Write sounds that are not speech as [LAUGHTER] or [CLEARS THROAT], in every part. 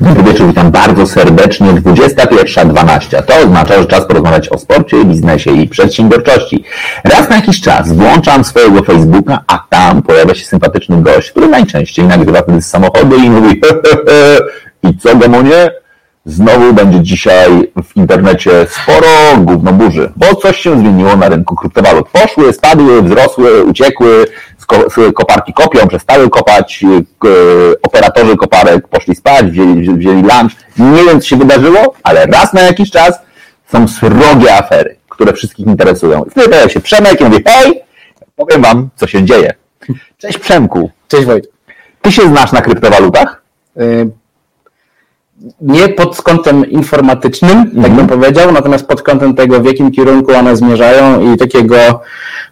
Dobry wieczór, witam bardzo serdecznie. 21.12. To oznacza, że czas porozmawiać o sporcie, biznesie i przedsiębiorczości. Raz na jakiś czas włączam swojego Facebooka, a tam pojawia się sympatyczny gość, który najczęściej nagrywa wtedy z samochodu i mówi i co gamonie? Znowu będzie dzisiaj w internecie sporo gówno burzy, bo coś się zmieniło na rynku kryptowalut. Poszły, spadły, wzrosły, uciekły, koparki kopią, przestały kopać, operatorzy koparek poszli spać, wzięli, wzięli lunch. Nie wiem, co się wydarzyło, ale raz na jakiś czas są srogie afery, które wszystkich interesują. I wtedy pojawia się Przemek i mówi, hej, powiem wam, co się dzieje. Cześć Przemku. Cześć Wojt. Ty się znasz na kryptowalutach? Nie pod kątem informatycznym, -hmm. tak bym mhm. powiedział, natomiast pod kątem tego, w jakim kierunku one zmierzają i takiego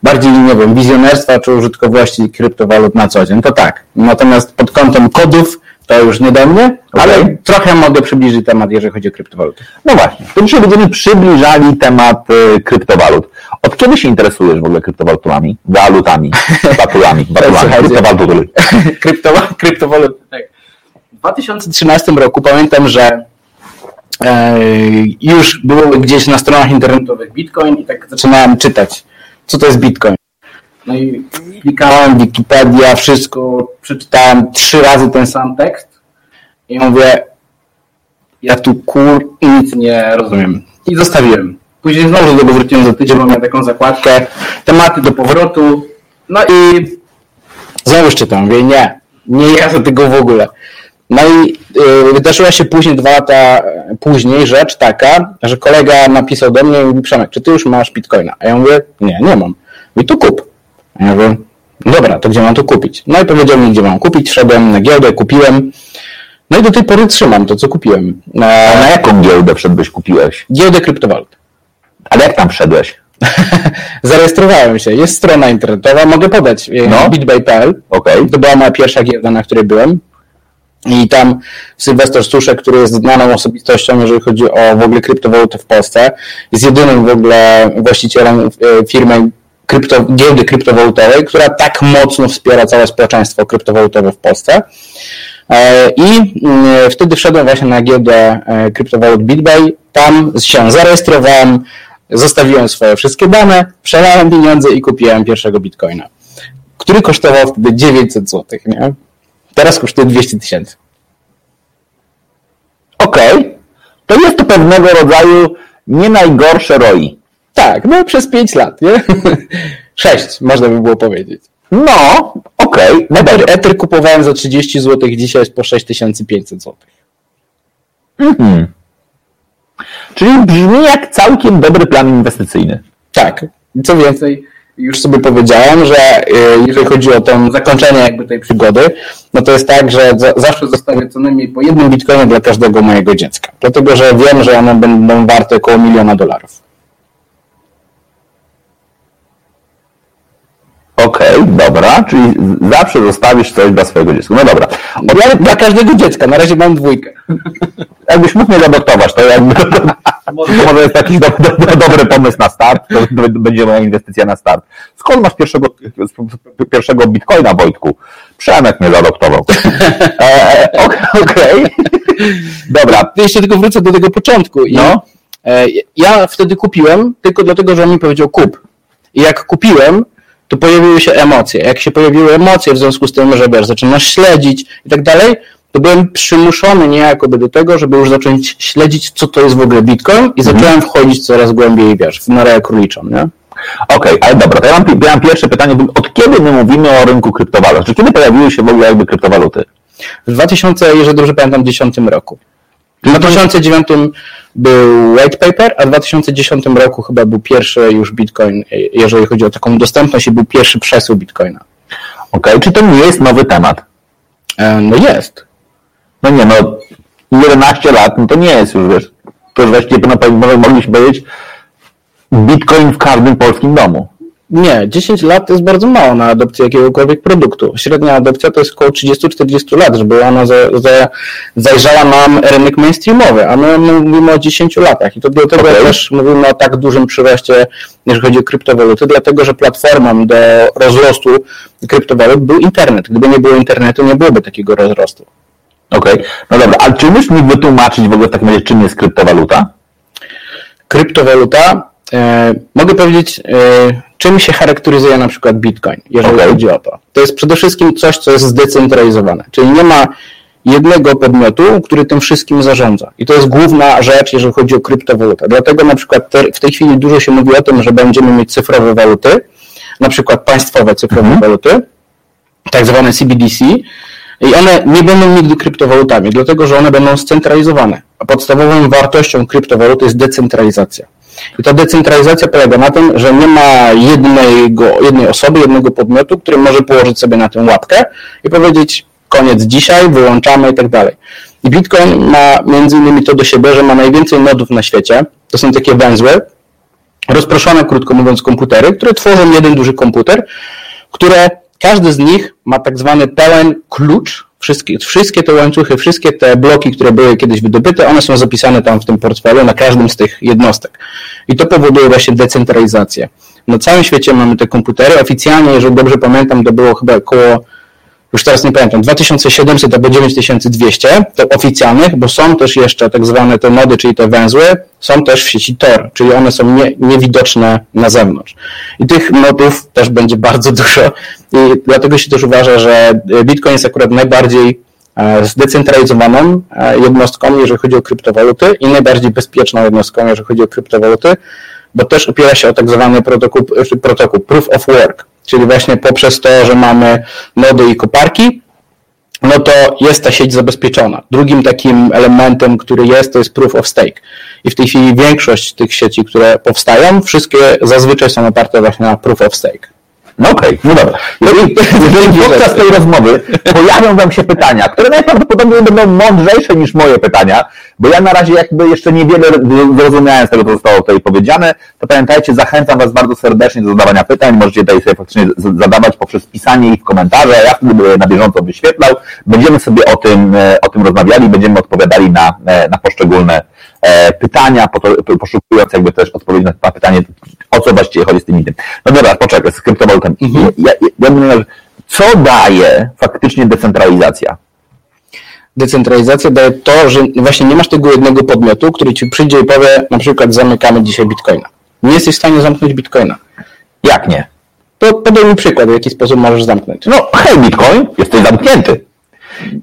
bardziej, nie wiem, wizjonerstwa czy użytkowości kryptowalut na co dzień, to tak. Natomiast pod kątem kodów to już nie do mnie, okay. ale trochę mogę przybliżyć temat, jeżeli chodzi o kryptowaluty. No właśnie, to dzisiaj będziemy przybliżali temat y, kryptowalut. Od kiedy się interesujesz w ogóle kryptowalutami? Walutami, [LAUGHS] batulami, batulami, kryptowalutami. [LAUGHS] Kryptowalut, tak. W 2013 roku pamiętam, że e, już było gdzieś na stronach internetowych Bitcoin i tak zaczynałem czytać, co to jest Bitcoin. No i klikałem Wikipedia, wszystko, przeczytałem trzy razy ten sam tekst i mówię, ja tu kur nic nie rozumiem. I zostawiłem. Później znowu do tego wróciłem za tydzień, bo miałem taką zakładkę, tematy do powrotu, no i znowu czytam, mówię, nie, nie ja tego w ogóle. No i y, wydarzyła się później, dwa lata później rzecz taka, że kolega napisał do mnie i mówi, Przemek, czy ty już masz bitcoina? A ja mówię, nie, nie mam. I tu kup. A ja mówię, dobra, to gdzie mam to kupić? No i powiedział mi, gdzie mam kupić, wszedłem na giełdę, kupiłem. No i do tej pory trzymam to, co kupiłem. A na jaką giełdę wszedłeś, kupiłeś? Giełdę kryptowalut. Ale jak tam wszedłeś? [LAUGHS] Zarejestrowałem się. Jest strona internetowa, mogę podać. No. bitbay.pl. Okay. To była moja pierwsza giełda, na której byłem. I tam Sylwester Stuszek, który jest znaną osobistością, jeżeli chodzi o w ogóle kryptowaluty w Polsce, jest jedynym w ogóle właścicielem e, firmy krypto, giełdy kryptowalutowej, która tak mocno wspiera całe społeczeństwo kryptowalutowe w Polsce. E, I mm, wtedy wszedłem właśnie na giełdę e, kryptowalut BitBay. Tam się zarejestrowałem, zostawiłem swoje wszystkie dane, przelałem pieniądze i kupiłem pierwszego bitcoina, który kosztował wtedy 900 zł. Nie? Teraz kosztuje 200 tysięcy. Okej. Okay. To jest to pewnego rodzaju nie najgorsze ROI. Tak, no przez 5 lat, nie? [LAUGHS] 6, można by było powiedzieć. No, okej. Okay. Ether, Ether kupowałem za 30 zł, dzisiaj jest po 6500 zł. Mhm. Czyli brzmi jak całkiem dobry plan inwestycyjny. Tak. I co więcej, już sobie powiedziałem, że y, jeżeli chodzi o to zakończenie jakby tej przygody, no to jest tak, że zawsze zostawię co najmniej po jednym bitcoinie dla każdego mojego dziecka. Dlatego, że wiem, że one będą warte około miliona dolarów. Okej, okay, dobra, czyli zawsze zostawisz coś dla swojego dziecka. No dobra. Od... Ja dla każdego dziecka, na razie mam dwójkę. Jakbyś mógł mnie zadoptować, to jakby to, może jest taki do, do, dobry pomysł na start, to będzie moja inwestycja na start. Skąd masz pierwszego, pierwszego bitcoina, Wojtku? Przemek mnie zadoptował. E, Okej. Okay. Dobra. Jeszcze tylko wrócę do tego początku. No. E, ja wtedy kupiłem tylko dlatego, że on mi powiedział kup. I jak kupiłem, to pojawiły się emocje. Jak się pojawiły emocje w związku z tym, że wiesz, zaczynasz śledzić i tak dalej, to byłem przymuszony niejako do tego, żeby już zacząć śledzić, co to jest w ogóle Bitcoin i mhm. zacząłem wchodzić coraz głębiej, wiesz, w norę króliczą, nie? Okej, okay, ale dobra, to ja mam, ja mam pierwsze pytanie. Od kiedy my mówimy o rynku kryptowalut? Czy kiedy pojawiły się w ogóle jakby kryptowaluty? W 2000, jeżeli dobrze pamiętam, 10 roku. W 2009 był white paper, a w 2010 roku chyba był pierwszy już Bitcoin, jeżeli chodzi o taką dostępność i był pierwszy przesył Bitcoina. Okej, okay, czy to nie jest nowy temat? E, no jest. No nie, no 11 lat, no to nie jest już, wiesz, to już właściwie no, mogliśmy powiedzieć bitcoin w każdym polskim domu. Nie, 10 lat to jest bardzo mało na adopcję jakiegokolwiek produktu. Średnia adopcja to jest około 30-40 lat, żeby ona za, za, zajrzała nam rynek mainstreamowy, a my mówimy o 10 latach i to dlatego okay. też mówimy o tak dużym przyroście, jeżeli chodzi o kryptowaluty, dlatego że platformą do rozrostu kryptowalut był internet. Gdyby nie było internetu, nie byłoby takiego rozrostu. Okej, okay. no dobra, a czy umiesz mi wytłumaczyć w ogóle w takim razie, czym jest kryptowaluta? Kryptowaluta, mogę powiedzieć, e, czym się charakteryzuje na przykład Bitcoin, jeżeli okay. chodzi o to. To jest przede wszystkim coś, co jest zdecentralizowane, czyli nie ma jednego podmiotu, który tym wszystkim zarządza. I to jest główna rzecz, jeżeli chodzi o kryptowalutę. Dlatego na przykład te, w tej chwili dużo się mówi o tym, że będziemy mieć cyfrowe waluty, na przykład państwowe cyfrowe -hmm. waluty, tak zwane CBDC, i one nie będą nigdy kryptowalutami, dlatego że one będą scentralizowane. A podstawową wartością kryptowaluty jest decentralizacja. I ta decentralizacja polega na tym, że nie ma jednego, jednej osoby, jednego podmiotu, który może położyć sobie na tę łapkę i powiedzieć koniec dzisiaj, wyłączamy i tak dalej. I Bitcoin ma między innymi to do siebie, że ma najwięcej nodów na świecie. To są takie węzły, rozproszone, krótko mówiąc, komputery, które tworzą jeden duży komputer, które każdy z nich ma tak zwany pełen klucz. Wszystkie, wszystkie te łańcuchy, wszystkie te bloki, które były kiedyś wydobyte, one są zapisane tam w tym portfelu na każdym z tych jednostek. I to powoduje właśnie decentralizację. Na całym świecie mamy te komputery. Oficjalnie, jeżeli dobrze pamiętam, to było chyba około już teraz nie pamiętam, 2700 albo 9200 to oficjalnych, bo są też jeszcze tak zwane te nody, czyli te węzły, są też w sieci Tor, czyli one są nie, niewidoczne na zewnątrz. I tych nodów też będzie [LAUGHS] bardzo dużo. I dlatego się też uważa, że Bitcoin jest akurat najbardziej e, zdecentralizowaną e, jednostką, jeżeli chodzi o kryptowaluty i najbardziej bezpieczną jednostką, jeżeli chodzi o kryptowaluty, bo też opiera się o tak zwany protokół, protokół Proof of Work, czyli właśnie poprzez to, że mamy nody i koparki, no to jest ta sieć zabezpieczona. Drugim takim elementem, który jest, to jest proof of stake. I w tej chwili większość tych sieci, które powstają, wszystkie zazwyczaj są oparte właśnie na proof of stake. No okej, okay, no dobra. Jeżeli, [LAUGHS] jeżeli podczas tej rozmowy [LAUGHS] pojawią Wam się pytania, które najprawdopodobniej będą mądrzejsze niż moje pytania, bo ja na razie jakby jeszcze niewiele zrozumiałem z tego, co zostało tutaj powiedziane, to pamiętajcie, zachęcam Was bardzo serdecznie do zadawania pytań. Możecie tutaj sobie faktycznie zadawać poprzez pisanie ich w komentarze, ja wtedy na bieżąco wyświetlał. Będziemy sobie o tym, e, o tym rozmawiali, będziemy odpowiadali na, e, na poszczególne pytania, poszukując jakby też odpowiedzi na pytanie, o co właściwie chodzi z tym tym. No dobra, poczekaj, z kryptowalutami. Mhm. Ja, ja, ja co daje faktycznie decentralizacja? Decentralizacja daje to, że właśnie nie masz tego jednego podmiotu, który ci przyjdzie i powie, na przykład zamykamy dzisiaj bitcoina. Nie jesteś w stanie zamknąć bitcoina. Jak nie? To podaj mi przykład, w jaki sposób możesz zamknąć. No, hej bitcoin, jesteś zamknięty.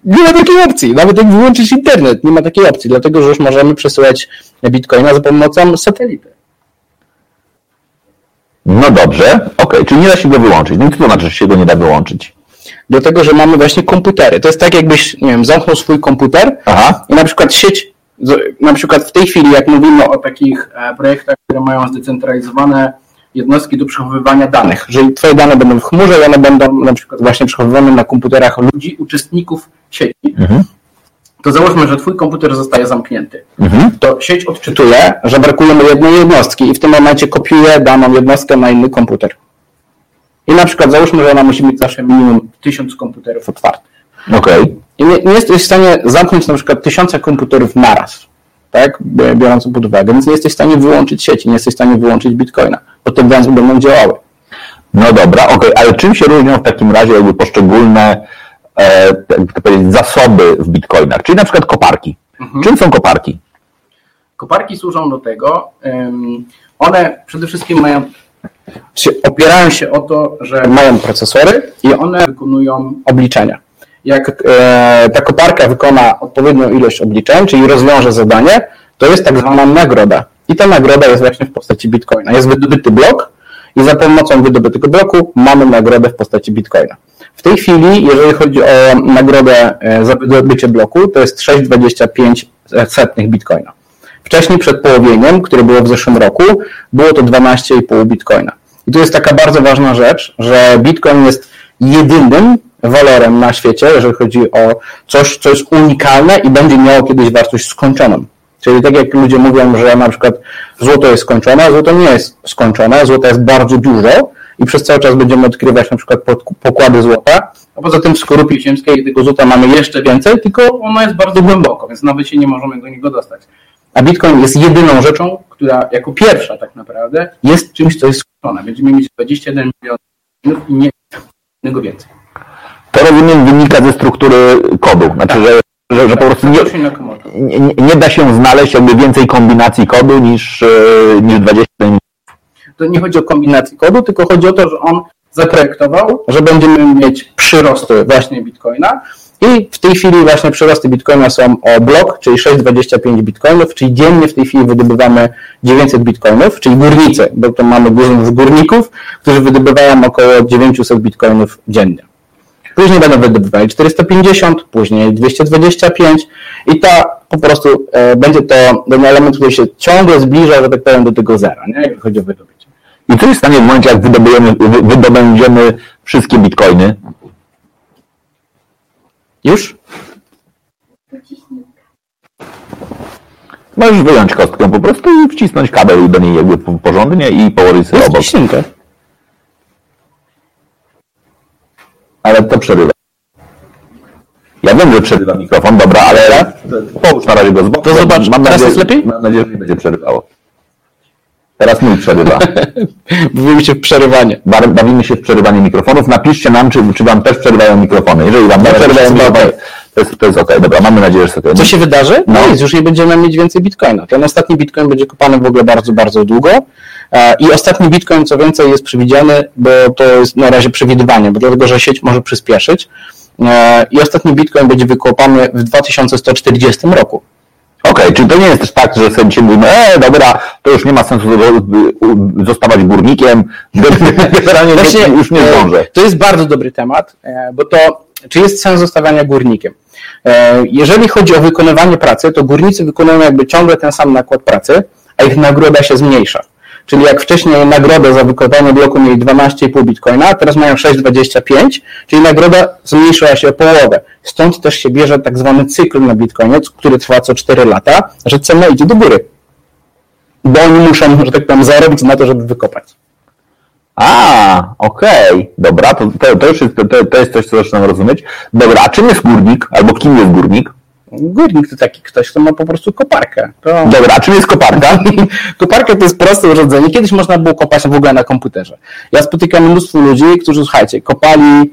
Nie ma takiej opcji. Nawet jak wyłączysz internet, nie ma takiej opcji, dlatego że już możemy przesyłać bitcoina za pomocą satelity. No dobrze, okej, okay. czyli nie da się go wyłączyć. No co to znaczy, że się go nie da wyłączyć? Dlatego, że mamy właśnie komputery. To jest tak, jakbyś, nie wiem, zamknął swój komputer Aha. i na przykład sieć, na przykład w tej chwili, jak mówimy o takich e, projektach, które mają zdecentralizowane jednostki do przechowywania danych, że twoje dane będą w chmurze i one będą na przykład właśnie przechowywane na komputerach ludzi, uczestników sieci. Mhm to załóżmy, że twój komputer zostaje zamknięty. Mhm. To sieć odczytuje, że brakuje mu jednej jednostki i w tym momencie kopiuje daną jednostkę na inny komputer. I na przykład załóżmy, że ona musi mieć zawsze minimum tysiąc komputerów otwartych. Okej. Okay. I nie, nie jesteś w stanie zamknąć na przykład tysiąca komputerów naraz, tak? Biorąc pod uwagę, więc nie jesteś w stanie wyłączyć sieci, nie jesteś w stanie wyłączyć bitcoina, bo te węzły będą działały. No dobra, okej, okay. ale czym się różnią w takim razie jakby poszczególne e, tak powiedzieć, zasoby w bitcoinach, czyli na przykład koparki. Mhm. Czym są koparki? Koparki służą do tego, um, one przede wszystkim mają, opierają się o to, że mają procesory i one wykonują obliczenia. Jak e, ta koparka wykona odpowiednią ilość obliczeń, czyli rozwiąże zadanie, to jest tak zwana nagroda. I ta nagroda jest właśnie w postaci bitcoina. Jest wydobyty blok i za pomocą wydobytego bloku mamy nagrodę w postaci bitcoina. W tej chwili, jeżeli chodzi o nagrodę e, za wydobycie bloku, to jest 6,25 setnych bitcoina. Wcześniej przed połowieniem, które było w zeszłym roku, było to 12,5 bitcoina. I tu jest taka bardzo ważna rzecz, że bitcoin jest jedynym walorem na świecie, jeżeli chodzi o coś, co jest unikalne i będzie miało kiedyś wartość skończoną. Czyli tak jak ludzie mówią, że na przykład złoto jest skończone, złoto nie jest skończone, złota jest bardzo dużo i przez cały czas będziemy odkrywać na przykład pokłady złota, a poza tym w skorupie ziemskiej tego złota mamy jeszcze więcej, tylko ono jest bardzo głęboko, więc nawet się nie możemy do niego dostać. A Bitcoin jest jedyną rzeczą, która jako pierwsza tak naprawdę jest czymś, co jest skończone. Będziemy mieć 21 milionów i nie innego więcej. To rozumiem wynika ze struktury kodu. Znaczy, że, że, że, po prostu nie, nie, nie, da się znaleźć jakby więcej kombinacji kodu niż, e, niż 21 To nie chodzi o kombinację kodu, tylko chodzi o to, że on zaprojektował, że będziemy mieć przyrosty właśnie Bitcoina i w tej chwili właśnie przyrosty Bitcoina są o blok, czyli 6,25 Bitcoinów, czyli dziennie w tej chwili wydobywamy 900 Bitcoinów, czyli górnicy, bo to mamy górników, którzy wydobywają około 900 Bitcoinów dziennie. Później będą wydobywali 450, później 225 i to po prostu e, będzie to ten element, który się ciągle zbliża, że tak powiem, do tego zera, nie? jak chodzi o wydobycie. I co jest stanie w momencie, jak wydobędziemy wszystkie bitcoiny? Już? Możesz wyjąć kostkę po prostu i wcisnąć kabel do niej jakby porządnie i położyć sobie obok. Ścinkę. Ale to przerywa. Ja wiem, że przerywa mikrofon, dobra, ale połóż na razie go z boku. To zobacz, mam teraz nadzieję, jest lepiej? Mam nadzieję, że nie będzie przerywało. Teraz mój przerywa. [LAUGHS] Bawimy się w przerywanie. Bawimy się w przerywanie mikrofonów. Napiszcie nam, czy, czy Wam też przerywają mikrofony. Jeżeli Wam nie przerywają mikrofony, to jest, to jest ok. Dobra, mamy nadzieję, że sobie... Co się wydarzy? No, no nic, już nie będziemy mieć więcej bitcoina. Ten ostatni bitcoin będzie kopany w ogóle bardzo, bardzo długo. E, I ostatni bitcoin, co więcej, jest przewidziany, bo to jest na razie przewidywanie, bo dlatego, że sieć może przyspieszyć. E, I ostatni bitcoin będzie wykopany w 2140 roku. Okej, okay, czyli to nie jest też tak, że sobie dzisiaj mówimy, e, dobra, to już nie ma sensu zostawać górnikiem, [LAUGHS] generalnie Właśnie, już nie zdążę. To jest bardzo dobry temat, e, bo to, czy jest sens zostawania górnikiem? E, jeżeli chodzi o wykonywanie pracy, to górnicy wykonują jakby ciągle ten sam nakład pracy, a ich nagroda się zmniejsza. Czyli jak wcześniej nagrodę za wykonanie bloku mieli 12,5 bitcoina, teraz mają 6,25, czyli nagroda zmniejszyła się o połowę. Stąd też się bierze tak zwany cykl na bitcoinie, który trwa co 4 lata, że cena idzie do góry. Bo oni muszą, że tak powiem, zarobić na to, żeby wykopać. A, okej, okay. dobra, to, to, to już jest, to, to jest coś, co zaczynam rozumieć. Dobra, a czym jest górnik? Albo kim jest górnik? Górnik to taki ktoś, kto ma po prostu koparkę. To... Dobra, a czym jest koparka? [LAUGHS] koparka to jest proste urządzenie. Kiedyś można było kopać w ogóle na komputerze. Ja spotykam mnóstwo ludzi, którzy, słuchajcie, kopali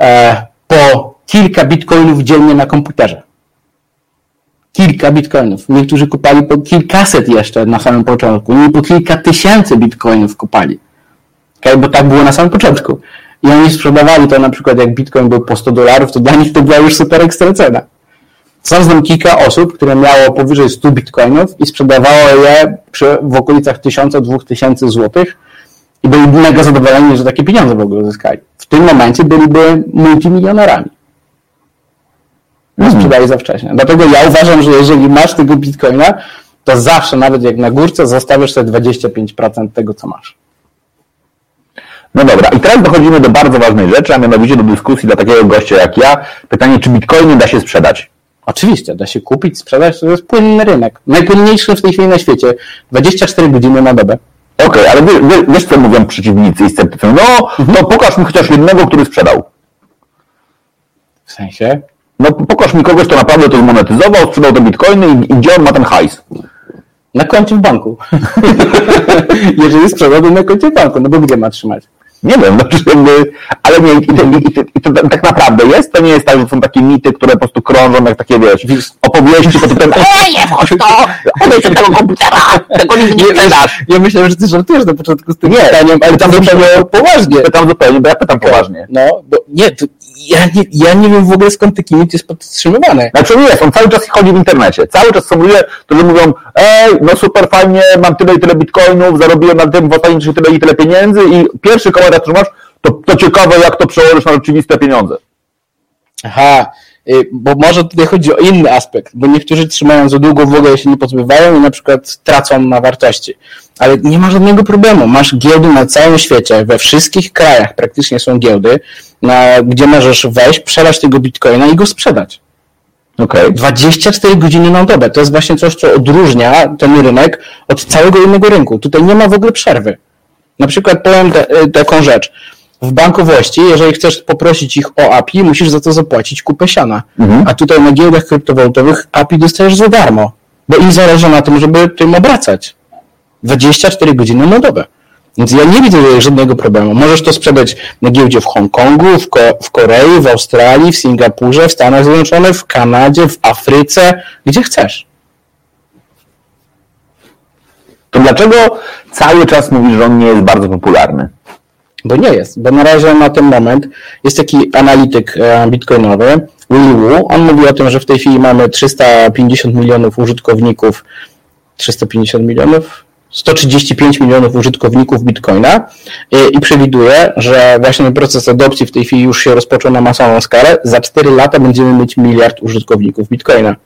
e, po kilka bitcoinów dziennie na komputerze. Kilka bitcoinów. Niektórzy kopali po kilkaset jeszcze na samym początku. I po kilka tysięcy bitcoinów kopali. Okay? Bo tak było na samym początku. I oni sprzedawali to na przykład jak bitcoin był po 100 dolarów, to dla nich to była już super ekstra cena. Sam znam kilka osób, które miało powyżej 100 bitcoinów i sprzedawało je przy, w okolicach 1000-2000 złotych i byli mega zadowoleni, że takie pieniądze w ogóle uzyskali. W tym momencie byliby multimilionerami. No sprzedali za wcześnie. Dlatego ja uważam, że jeżeli masz tego bitcoina, to zawsze, nawet jak na górce, zostawisz sobie 25% tego, co masz. No dobra, i teraz dochodzimy do bardzo ważnej rzeczy, a mianowicie do dyskusji dla takiego gościa jak ja. Pytanie, czy bitcoiny da się sprzedać? Oczywiście, da się kupić, sprzedać, to jest płynny rynek. Najpłynniejszy w tej chwili na świecie. 24 godziny na dobę. Okej, okay, ale wiesz, wiesz, co mówią przeciwnicy i sceptycy? No, no pokaż mi chociaż jednego, który sprzedał. W sensie? No pokaż mi kogoś, kto naprawdę to zmonetyzował, sprzedał te bitcoiny i, i gdzie on ma ten hajs? Na koncie w banku. [LAUGHS] Jeżeli sprzedał, to na koncie w banku, no bo gdzie ma trzymać? Nie wiem, no, [LAUGHS] jakby, ale nie, i i, to, i to, tak naprawdę jest, to nie jest tak, że są takie mity, które po prostu krążą, jak takie, wiesz, opowieści pod tytułem Ej, nie [LAUGHS] wchodź to! Odejdź od tego komputera! Tego nigdy nie sprzedasz! Ja myślałem, że ty żartujesz na początku z tym nie, pytaniem, ale tam zupełnie poważnie. Pytam zupełnie, bo ja pytam poważnie. No, bo nie, ja nie, ja nie wiem w ogóle skąd taki mit jest podtrzymywany. Znaczy nie jest, on cały czas chodzi w internecie. Cały czas są ludzie, którzy mówią, ej, no super fajnie, mam tyle i tyle bitcoinów, zarobiłem na tym w ostatnim tyle i tyle pieniędzy i pierwszy komentarz, który masz, to, to ciekawe, jak to przełożysz na rzeczywiste pieniądze. Aha, bo może tutaj chodzi o inny aspekt, bo niektórzy trzymają za długo w ogóle się nie pozbywają i na przykład tracą na wartości. Ale nie ma żadnego problemu. Masz giełdy na całym świecie, we wszystkich krajach praktycznie są giełdy, na, gdzie możesz wejść, przelać tego bitcoina i go sprzedać. Okay. 24 godziny na dobę. To jest właśnie coś, co odróżnia ten rynek od całego innego rynku. Tutaj nie ma w ogóle przerwy. Na przykład powiem te, y, taką rzecz. W bankowości, jeżeli chcesz poprosić ich o API, musisz za to zapłacić kupę siana. Mhm. A tutaj na giełdach kryptowalutowych API dostajesz za darmo, bo im zależy na tym, żeby tym obracać. 24 godziny na dobę. Więc ja nie widzę tutaj żadnego problemu. Możesz to sprzedać na giełdzie w Hongkongu, w, Ko w Korei, w Australii, w Singapurze, w Stanach Zjednoczonych, w Kanadzie, w Afryce, gdzie chcesz. To dlaczego cały czas mówisz, że on nie jest bardzo popularny? Bo nie jest, bo na razie na ten moment jest taki analityk e, bitcoinowy, Willy Wu, on mówi o tym, że w tej chwili mamy 350 milionów użytkowników, 350 milionów? 135 milionów użytkowników Bitcoina e, i przewiduje, że właśnie proces adopcji w tej chwili już się rozpoczął na masową skalę. Za 4 lata będziemy mieć miliard użytkowników Bitcoina.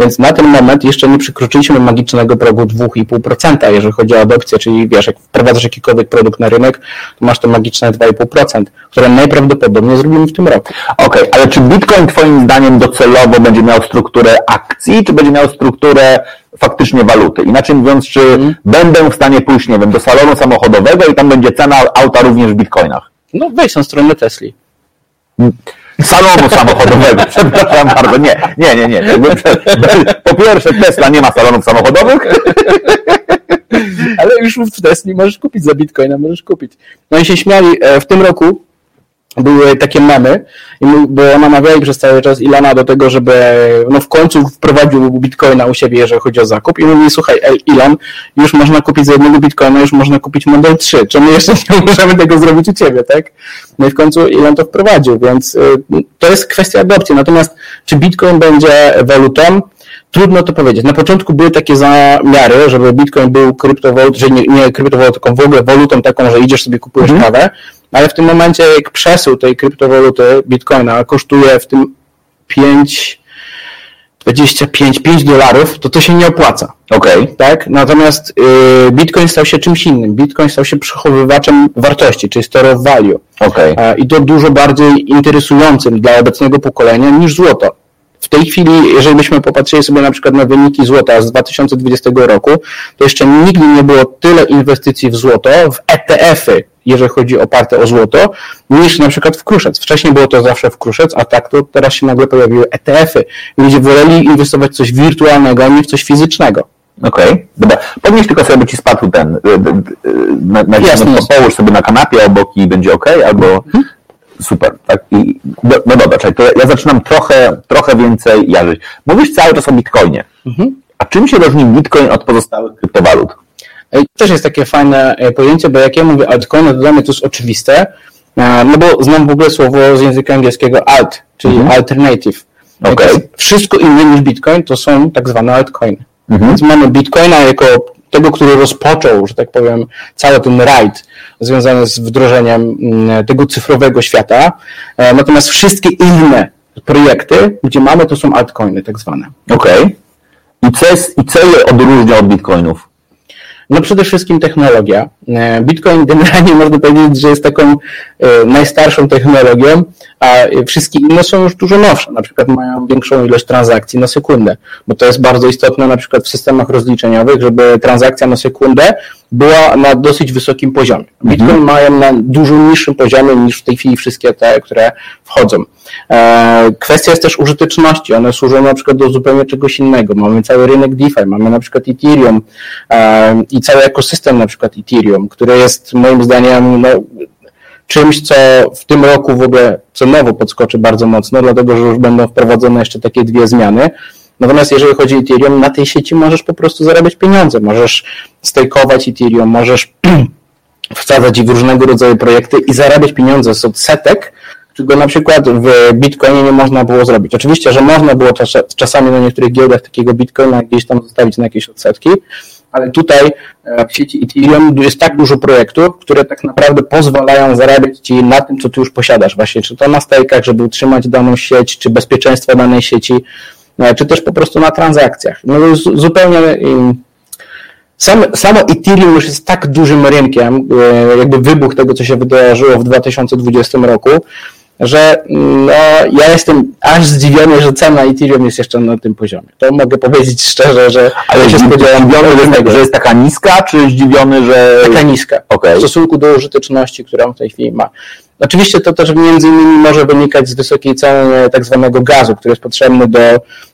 Więc na ten moment jeszcze nie przekroczyliśmy magicznego progu 2,5%, jeżeli chodzi o adopcję, czyli wiesz, jak wprowadzasz jakikolwiek produkt na rynek, to masz to magiczne 2,5%, które najprawdopodobniej zrobimy w tym roku. Okej, okay, ale czy Bitcoin Twoim zdaniem docelowo będzie miał strukturę akcji, czy będzie miał strukturę faktycznie waluty? Inaczej mówiąc, czy hmm. będę w stanie pójść, nie wiem, do salonu samochodowego i tam będzie cena auta również w bitcoinach? No wejdź na stronę Tesli. Hmm salonu samochodowego. [LAUGHS] Przepraszam bardzo. Nie, nie, nie, nie. Po pierwsze, Tesla nie ma salonów samochodowych. Ale już w Tesli możesz kupić za bitcoina, możesz kupić. No i się śmiali e, w tym roku, były takie memy, bo namawiali przez cały czas Ilana do tego, żeby no w końcu wprowadził bitcoina u siebie, jeżeli chodzi o zakup i mówi, słuchaj, Ilan, już można kupić za jednego bitcoina, już można kupić Model 3, czemu jeszcze nie [LAUGHS] możemy tego zrobić u ciebie, tak? No i w końcu Ilan to wprowadził, więc y, to jest kwestia adopcji. Natomiast czy bitcoin będzie walutą? Trudno to powiedzieć. Na początku były takie zamiary, żeby Bitcoin był kryptowalutą, że nie, nie kryptowalutą, tylko w ogóle walutą taką, że idziesz sobie kupujesz mm. kawę, ale w tym momencie jak przesył tej kryptowaluty Bitcoina kosztuje w tym 5 25, 5 dolarów, to to się nie opłaca. Okay. Tak? Natomiast y, Bitcoin stał się czymś innym. Bitcoin stał się przechowywaczem wartości, czyli store of value. Okay. I to dużo bardziej interesującym dla obecnego pokolenia niż złoto. W tej chwili, jeżeli byśmy popatrzyli sobie na przykład na wyniki złota z 2020 roku, to jeszcze nigdy nie było tyle inwestycji w złoto, w ETF-y, jeżeli chodzi oparte o złoto, niż na przykład w kruszec. Wcześniej było to zawsze w kruszec, a tak to teraz się nagle pojawiły ETF-y. Ludzie woleli inwestować w coś wirtualnego, a nie w coś fizycznego. Okej, okay. dobra. Podnieś tylko sobie, by ci spadł ten, y, y, y, na, na, Jasne, połóż sobie na kanapie obok i będzie ok, albo hmm? super. Tak? I, no, no dobra, czyli to ja zaczynam trochę, trochę więcej jarzyć. Mówisz cały czas o Bitcoinie. Mhm. A czym się różni Bitcoin od pozostałych kryptowalut? To też jest takie fajne e, pojęcie, bo jak ja mówię altcoin, to dla mnie to jest oczywiste, e, no bo znam w ogóle słowo z języka angielskiego alt, czyli mhm. alternative. Okay. Wszystko inne niż Bitcoin to są tak zwane altcoiny. Mhm. Więc mamy Bitcoina jako tego, który rozpoczął, że tak powiem, cały ten rajd związany z wdrożeniem mm, tego cyfrowego świata. E, natomiast wszystkie inne projekty, gdzie mamy, to są altcoiny tak zwane. Okej. Okay. I co, jest, I co je odróżnia od bitcoinów? No przede wszystkim technologia. E, Bitcoin generalnie [LAUGHS] można powiedzieć, że jest taką e, najstarszą technologią, a wszystkie inne są już dużo nowsze. Na przykład mają większą ilość transakcji na sekundę, bo to jest bardzo istotne na przykład w systemach rozliczeniowych, żeby transakcja na sekundę była na dosyć wysokim poziomie. Bitcoin mhm. mają na dużo niższym poziomie niż w tej chwili wszystkie te, które wchodzą. E, kwestia jest też użyteczności. One służą na przykład do zupełnie czegoś innego. Mamy cały rynek DeFi, mamy na przykład Ethereum i cały ekosystem na przykład Ethereum, który jest moim zdaniem no, czymś, co w tym roku w ogóle cenowo podskoczy bardzo mocno, dlatego że już będą wprowadzone jeszcze takie dwie zmiany. Natomiast jeżeli chodzi o Ethereum, na tej sieci możesz po prostu zarabiać pieniądze, możesz stakeować Ethereum, możesz [CLEARS THROAT] wsadzać w różnego rodzaju projekty i zarabiać pieniądze z odsetek, czego na przykład w Bitcoinie nie można było zrobić. Oczywiście, że można było czasami na niektórych giełdach takiego Bitcoina gdzieś tam zostawić na jakieś odsetki, ale tutaj e, w sieci Ethereum jest tak dużo projektów, które tak naprawdę pozwalają zarabiać Ci na tym, co Ty już posiadasz. Właśnie, czy to na stejkach, żeby utrzymać daną sieć, czy bezpieczeństwo danej sieci, czy też po prostu na transakcjach. No to jest zupełnie sam, samo Ethereum już jest tak dużym rynkiem, e, jakby wybuch tego, co się wydarzyło w 2020 roku, że no, ja jestem aż zdziwiony, że cena Ethereum jest jeszcze na tym poziomie. To mogę powiedzieć [LAUGHS] szczerze, że Ale się spodziewałem, zdziwiony, że jest taka niska, czy zdziwiony, że... Taka niska okay. w stosunku do użyteczności, którą w tej chwili ma. Oczywiście to też między innymi może wynikać z wysokiej ceny tak zwanego gazu, który jest potrzebny do,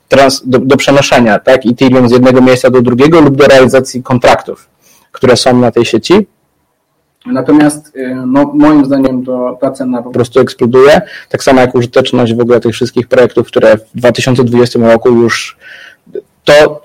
trans, do, do przenoszenia tak, Ethereum z jednego miejsca do drugiego lub do realizacji kontraktów, które są na tej sieci. Natomiast y, no, moim zdaniem to ta cena po prostu eksploduje, tak samo jak użyteczność w ogóle tych wszystkich projektów, które w 2020 roku już to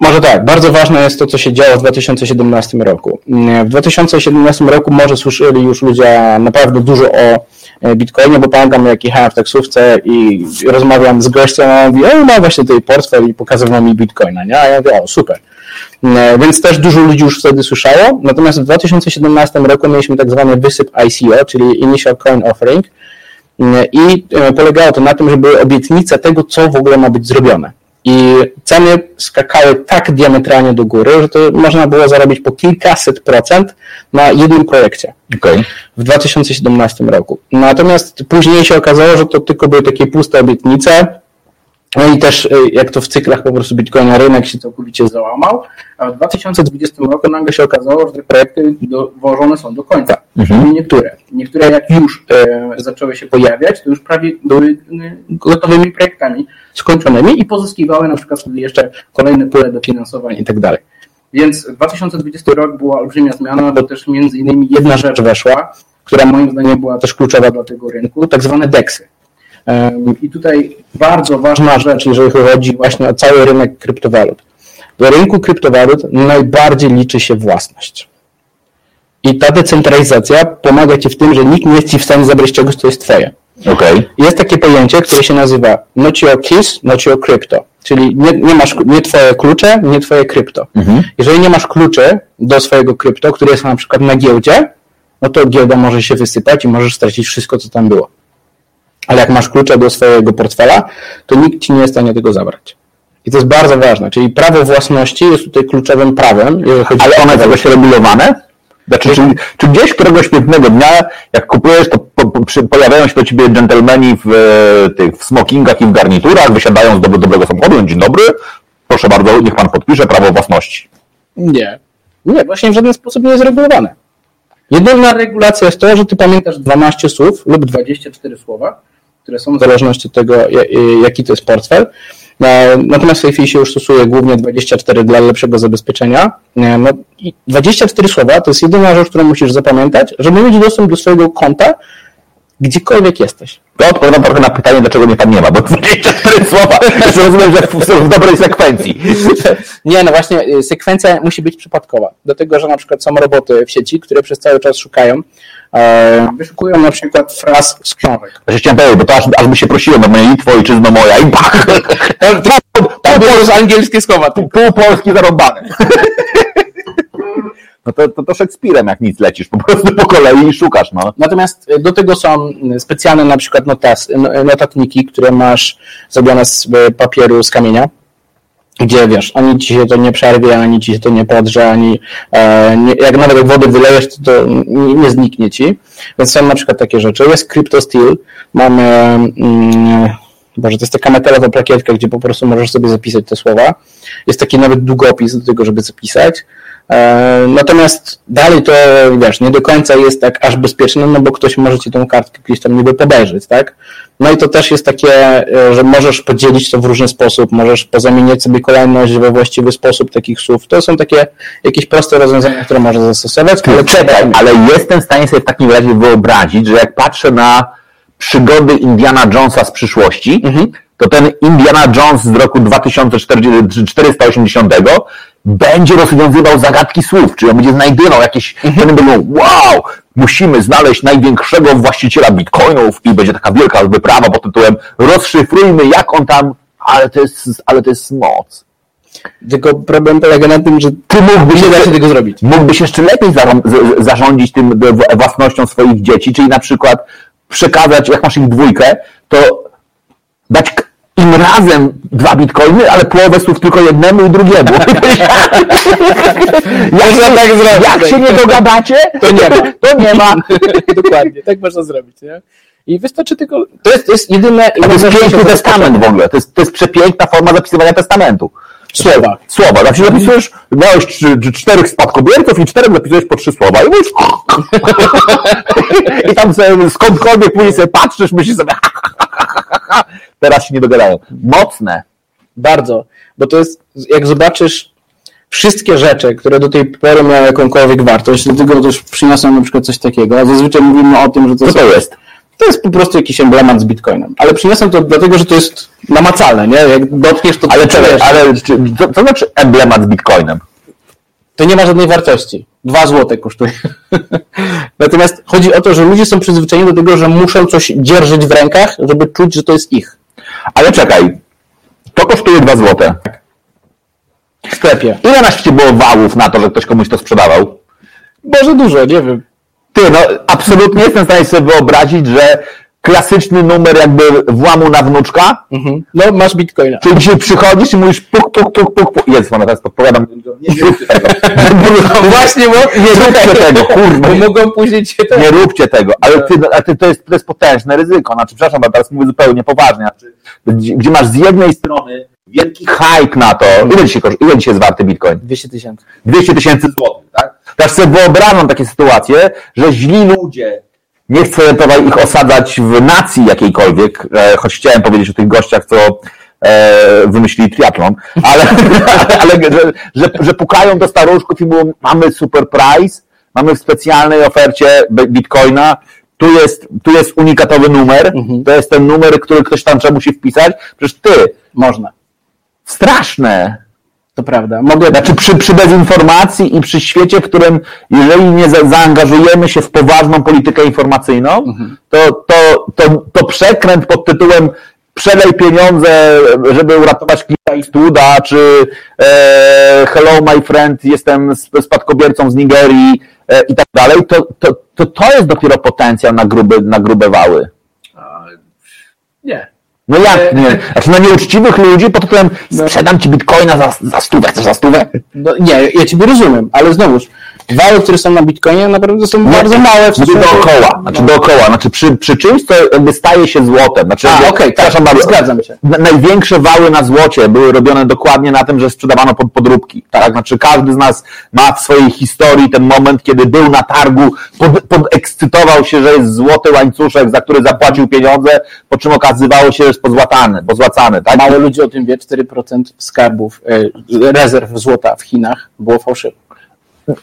może tak, bardzo ważne jest to, co się działo w 2017 roku. W 2017 roku może słyszeli już ludzie naprawdę dużo o e, Bitcoinie, bo pamiętam jak jechałem w taksówce i rozmawiam z gościem, a on mówi, o, ma właśnie tutaj portfel i pokazywał mi Bitcoina, nie? A ja mówię, o, super. E, więc też dużo ludzi już wtedy słyszało. Natomiast w 2017 roku mieliśmy tak zwany wysyp ICO, czyli Initial Coin Offering e, i polegało to na tym, że były obietnice tego, co w ogóle ma być zrobione. I ceny skakały tak diametralnie do góry, że to można było zarobić po kilkaset procent na jednym projekcie okay. w 2017 roku. Natomiast później się okazało, że to tylko były takie puste obietnice, no i też y, jak to w cyklach po prostu Bitcoina rynek się całkowicie załamał, a w 2020 roku nagle się okazało, że te projekty dowożone są do końca. Mhm. Niektóre. Niektóre jak już e, zaczęły się pojawiać, to już prawie były e, gotowymi projektami skończonymi i pozyskiwały na przykład wtedy jeszcze kolejne pole dofinansowań i tak dalej. Więc 2020 rok była olbrzymia zmiana, bo też między innymi jedna rzecz weszła, która moim zdaniem była też kluczowa dla tego rynku, tak zwane DEXy. I tutaj bardzo ważna rzecz, jeżeli chodzi właśnie o cały rynek kryptowalut. Do rynku kryptowalut najbardziej liczy się własność. I ta decentralizacja pomaga Ci w tym, że nikt nie jest Ci w stanie zabrać czegoś, co jest Twoje. Okay. Jest takie pojęcie, które się nazywa not your keys, not your crypto. Czyli nie, nie masz nie Twoje klucze, nie Twoje krypto. Mhm. Jeżeli nie masz kluczy do swojego krypto, które jest na przykład na giełdzie, no to giełda może się wysypać i możesz stracić wszystko, co tam było. Ale jak masz klucze do swojego portfela, to nikt ci nie jest w stanie tego zabrać. I to jest bardzo ważne. Czyli prawo własności jest tutaj kluczowym prawem. Ale one jest jakoś regulowane? Znaczy, czy, czy, gdzieś któregoś pięknego dnia, jak kupujesz, to po, po, pojawiają się do ciebie dżentelmeni w, e, tych, w smokingach i w garniturach, wysiadają z do, dobrego samochodu, dzień dobry, proszę bardzo, niech pan podpisze prawo własności. Nie. Nie, właśnie w żaden sposób nie jest regulowane. Jedyna regulacja jest to, że ty pamiętasz 12 słów lub 24 słowa, które są w zależności od tego, jaki to jest portfel. E, natomiast w tej chwili się już stosuje głównie 24 dla lepszego zabezpieczenia. E, no, 24 słowa to jest jedyna rzecz, którą musisz zapamiętać, żeby mieć dostęp do swojego konta, gdziekolwiek jesteś. To odpowiadam trochę na pytanie, dlaczego nie pan nie ma, bo [LAUGHS] 24 słowa, rozumiem, że są w dobrej sekwencji. [LAUGHS] Nie, no właśnie, y, sekwencja musi być przypadkowa. Dlatego, że na przykład są roboty w sieci, które przez cały czas szukają, wyszukują na przykład fraz z książek. Się chciałem powiedzieć, bo to aż, aż by się prosiłem, bo moje Litwo, ojczyzno moja i bach! Tam, tam, było już angielskie słowa. Pół, pół polski zarąbane. [LAUGHS] no to, to, to Szekspirem jak nic lecisz po prostu po kolei i szukasz. No. Natomiast do tego są specjalne na przykład notas, notatniki, które masz zrobione z papieru, z kamienia, gdzie wiesz, ani ci się to nie przerwie, ani ci się to nie podrze, ani e, nie, jak nawet wody wylejesz, to, to nie, nie, zniknie ci. Więc są na przykład takie rzeczy. Jest CryptoSteel, mamy mm, Boże, to jest taka metalowa plakietka, gdzie po prostu możesz sobie zapisać te słowa. Jest taki nawet długopis do tego, żeby zapisać. E, natomiast dalej to, wiesz, nie do końca jest tak aż bezpieczne, no bo ktoś może ci tą kartkę gdzieś tam niby podejrzeć, tak? No i to też jest takie, e, że możesz podzielić to w różny sposób, możesz pozamieniać sobie kolejność we właściwy sposób takich słów. To są takie jakieś proste rozwiązania, które można zastosować. Ale czekaj, ale jestem w stanie sobie w takim razie wyobrazić, że jak patrzę na przygody Indiana Jonesa z przyszłości, mhm. to ten Indiana Jones z roku 2480 będzie rozwiązywał zagadki słów, czyli on będzie znajdywał jakieś, mhm. będą wow, musimy znaleźć największego właściciela bitcoinów i będzie taka wielka wyprawa pod tytułem rozszyfrujmy jak on tam, ale to jest, ale to jest moc. Tylko problem polega na tym, że Ty mógłbyś, nie da się tego zrobić. mógłbyś jeszcze lepiej zarządzić tym własnością swoich dzieci, czyli na przykład przekazać, jak masz ich dwójkę, to dać im razem dwa bitcoiny, ale połowę słów tylko jednemu i drugiemu. [LAUGHS] jak, się, tak zrobić, jak się nie dogadacie, To nie ma. [LAUGHS] To nie ma. [LAUGHS] Dokładnie, tak można zrobić. Nie? I wystarczy tylko. To jest, to jest jedyne. To jest piękny testament w ogóle. To jest, to jest przepiękna forma zapisywania testamentu. Słowa. Słowa. Znaczy zapisujesz, miałeś czterech spadkobierców i czterech zapisujesz po trzy słowa. I mówisz... I tam sobie skądkolwiek później sobie patrzysz, myślisz sobie teraz się nie dogadają. Mocne. Bardzo. Bo to jest, jak zobaczysz wszystkie rzeczy, które do tej pory miały jakąkolwiek wartość, dlatego też przyniosłem na przykład coś takiego. Zazwyczaj mówimy o tym, że to, Co to jest? to jest po prostu jakiś emblemat z Bitcoinem. Ale przyniosłem to dlatego, że to jest namacalne, nie? Jak dotkniesz to, Ale to czekaj, ale czy, co, co znaczy emblemat z bitcoinem? to nie ma żadnej wartości. Dwa złote kosztuje. [LAUGHS] Natomiast chodzi o to, że ludzie są przyzwyczajeni do tego, że muszą coś dzierżyć w rękach, żeby czuć, że to jest ich. Ale czekaj, to kosztuje dwa złote. W sklepie. Ile na świecie było wałów na to, że ktoś komuś to sprzedawał? Bardzo dużo, nie wiem. Ty, no absolutnie jestem w stanie sobie wyobrazić, że klasyczny numer jakby włamu na wnuczka, No, masz bitcoina. czyli dzisiaj przychodzisz i mówisz puk, puk, puk, puk, puk. Jest, ona teraz podpowiadam. Nie róbcie tego. [LAUGHS] Właśnie, bo Nie róbcie tego, kurwa. Bo mogą później cię to... Nie róbcie tego, ale ty, a ty, to, jest, to jest potężne ryzyko. Znaczy, przepraszam, bo teraz mówię zupełnie poważnie. Znaczy, gdzie, gdzie masz z jednej strony wielki hype na to, ile dzisiaj, kosz- ile dzisiaj jest warty bitcoin? 200 tysięcy. 200 tysięcy złotych, tak? Teraz sobie wyobrażam takie sytuacje, że źli ludzie, nie chcę tutaj ich osadzać w nacji jakiejkolwiek, e, choć chciałem powiedzieć o tych gościach, co e, wymyślili triatlon, ale, [LAUGHS] ale że, że, że pukają do staruszków i mówią, mamy super price, mamy w specjalnej ofercie bi- bitcoina, tu jest, tu jest unikatowy numer, to jest ten numer, który ktoś tam trzeba musi wpisać, przecież ty, Można. straszne, To prawda. Mogę... znaczy przy, przy dezinformacji i przy świecie, w którym jeżeli nie za, zaangażujemy się w poważną politykę informacyjną, to, to, to, to przekręt pod tytułem przelej pieniądze, żeby uratować Cliffa Eastwooda, czy e, hello my friend, jestem sp- spadkobiercą z Nigerii e, i tak dalej, to, to, to, to jest dopiero potencjał na grube, na grube wały. Nie. No jak nie? Znaczy na nieuczciwych ludzi pod tytułem sprzedam ci bitcoina za, za stówę, chcesz za stówę? No, nie, ja Ciebie rozumiem, ale znowuż, wały, które są na bitcoinie naprawdę są bardzo małe. W stosunku- dookoła, znaczy dookoła, znaczy przy, przy czymś, co jakby staje się złotem. Znaczy, A, okej, tak, przepraszam bardzo, zgadzam się. na- Największe wały na złocie były robione dokładnie na tym, że sprzedawano pod podróbki. Tak? Znaczy każdy z nas ma w swojej historii ten moment, kiedy był na targu, pod, podekscytował się, że jest złoty łańcuszek, za który zapłacił pieniądze, po czym okazywało się, że jest pozłatany, pozłacany. Tak? Mało ludzi o tym wie, 4% skarbów, e, rezerw złota w Chinach było fałszywe.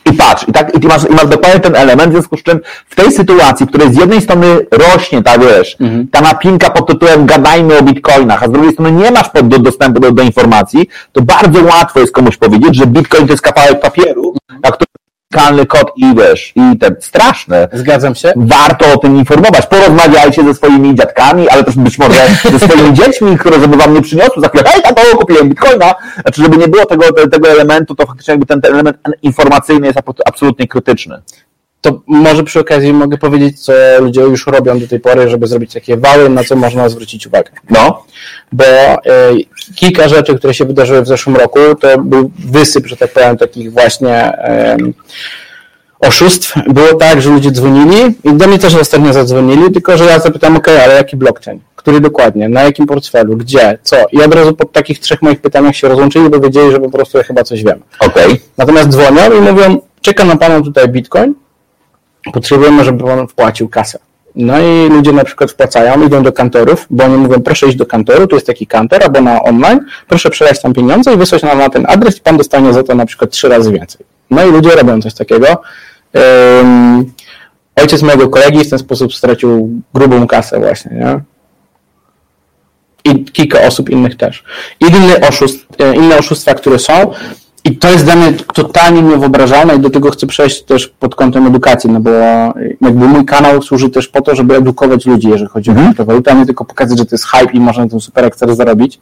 I patrz, i, tak, i ty masz, i masz dokładnie ten element, w związku z czym w tej sytuacji, w której z jednej strony rośnie ta, wiesz, ta napinka pod tytułem gadajmy o bitcoinach, a z drugiej strony nie masz pod, do, dostępu do, do informacji, to bardzo łatwo jest komuś powiedzieć, że bitcoin to jest kawałek papieru, na którym unikalny kod i wiesz, i ten, straszne. Zgadzam się. Warto o tym informować. Porozmawiajcie ze swoimi dziadkami, ale też być może [LAUGHS] ze swoimi dziećmi, które żeby wam nie przyniosły za chwilę, hej tato, kupiłem bitcoina. Znaczy, żeby nie było tego, tego elementu, to faktycznie jakby ten, ten element informacyjny jest absolutnie krytyczny. To może przy okazji mogę powiedzieć, co ludzie już robią do tej pory, żeby zrobić takie wały, na co można zwrócić uwagę. No. Bo e, kilka rzeczy, które się wydarzyły w zeszłym roku, to był wysyp, że tak powiem, takich właśnie em, oszustw. Było tak, że ludzie dzwonili i do mnie też ostatnio zadzwonili, tylko że ja zapytam, ok, ale jaki blockchain? Który dokładnie? Na jakim portfelu? Gdzie? Co? I od razu po takich trzech moich pytaniach się rozłączyli, bo wiedzieli, że po prostu ja chyba coś wiem. Okej. Natomiast dzwonią i mówią, czeka na Pana tutaj Bitcoin, potrzebujemy, żeby Pan wpłacił kasę. No i ludzie na przykład wpłacają, idą do kantorów, bo oni mówią, proszę iść do kantoru, tu jest taki kantor, albo na online, proszę przelać tam pieniądze i wysłać nam na ten adres i Pan dostanie za to na przykład trzy razy więcej. No i ludzie robią coś takiego. Ym, ojciec mojego kolegi w ten sposób stracił grubą kasę właśnie, nie? i kilka osób innych też. Inny oszust, e, inne oszustwa, które są, i to jest dla mnie totalnie niewyobrażalne i do tego chcę przejść też pod kątem edukacji, no bo jakby mój kanał służy też po to, żeby edukować ludzi, jeżeli chodzi o kryptowalutę, a nie tylko pokazać, że to jest hype i można na tym super ekstra zarobić.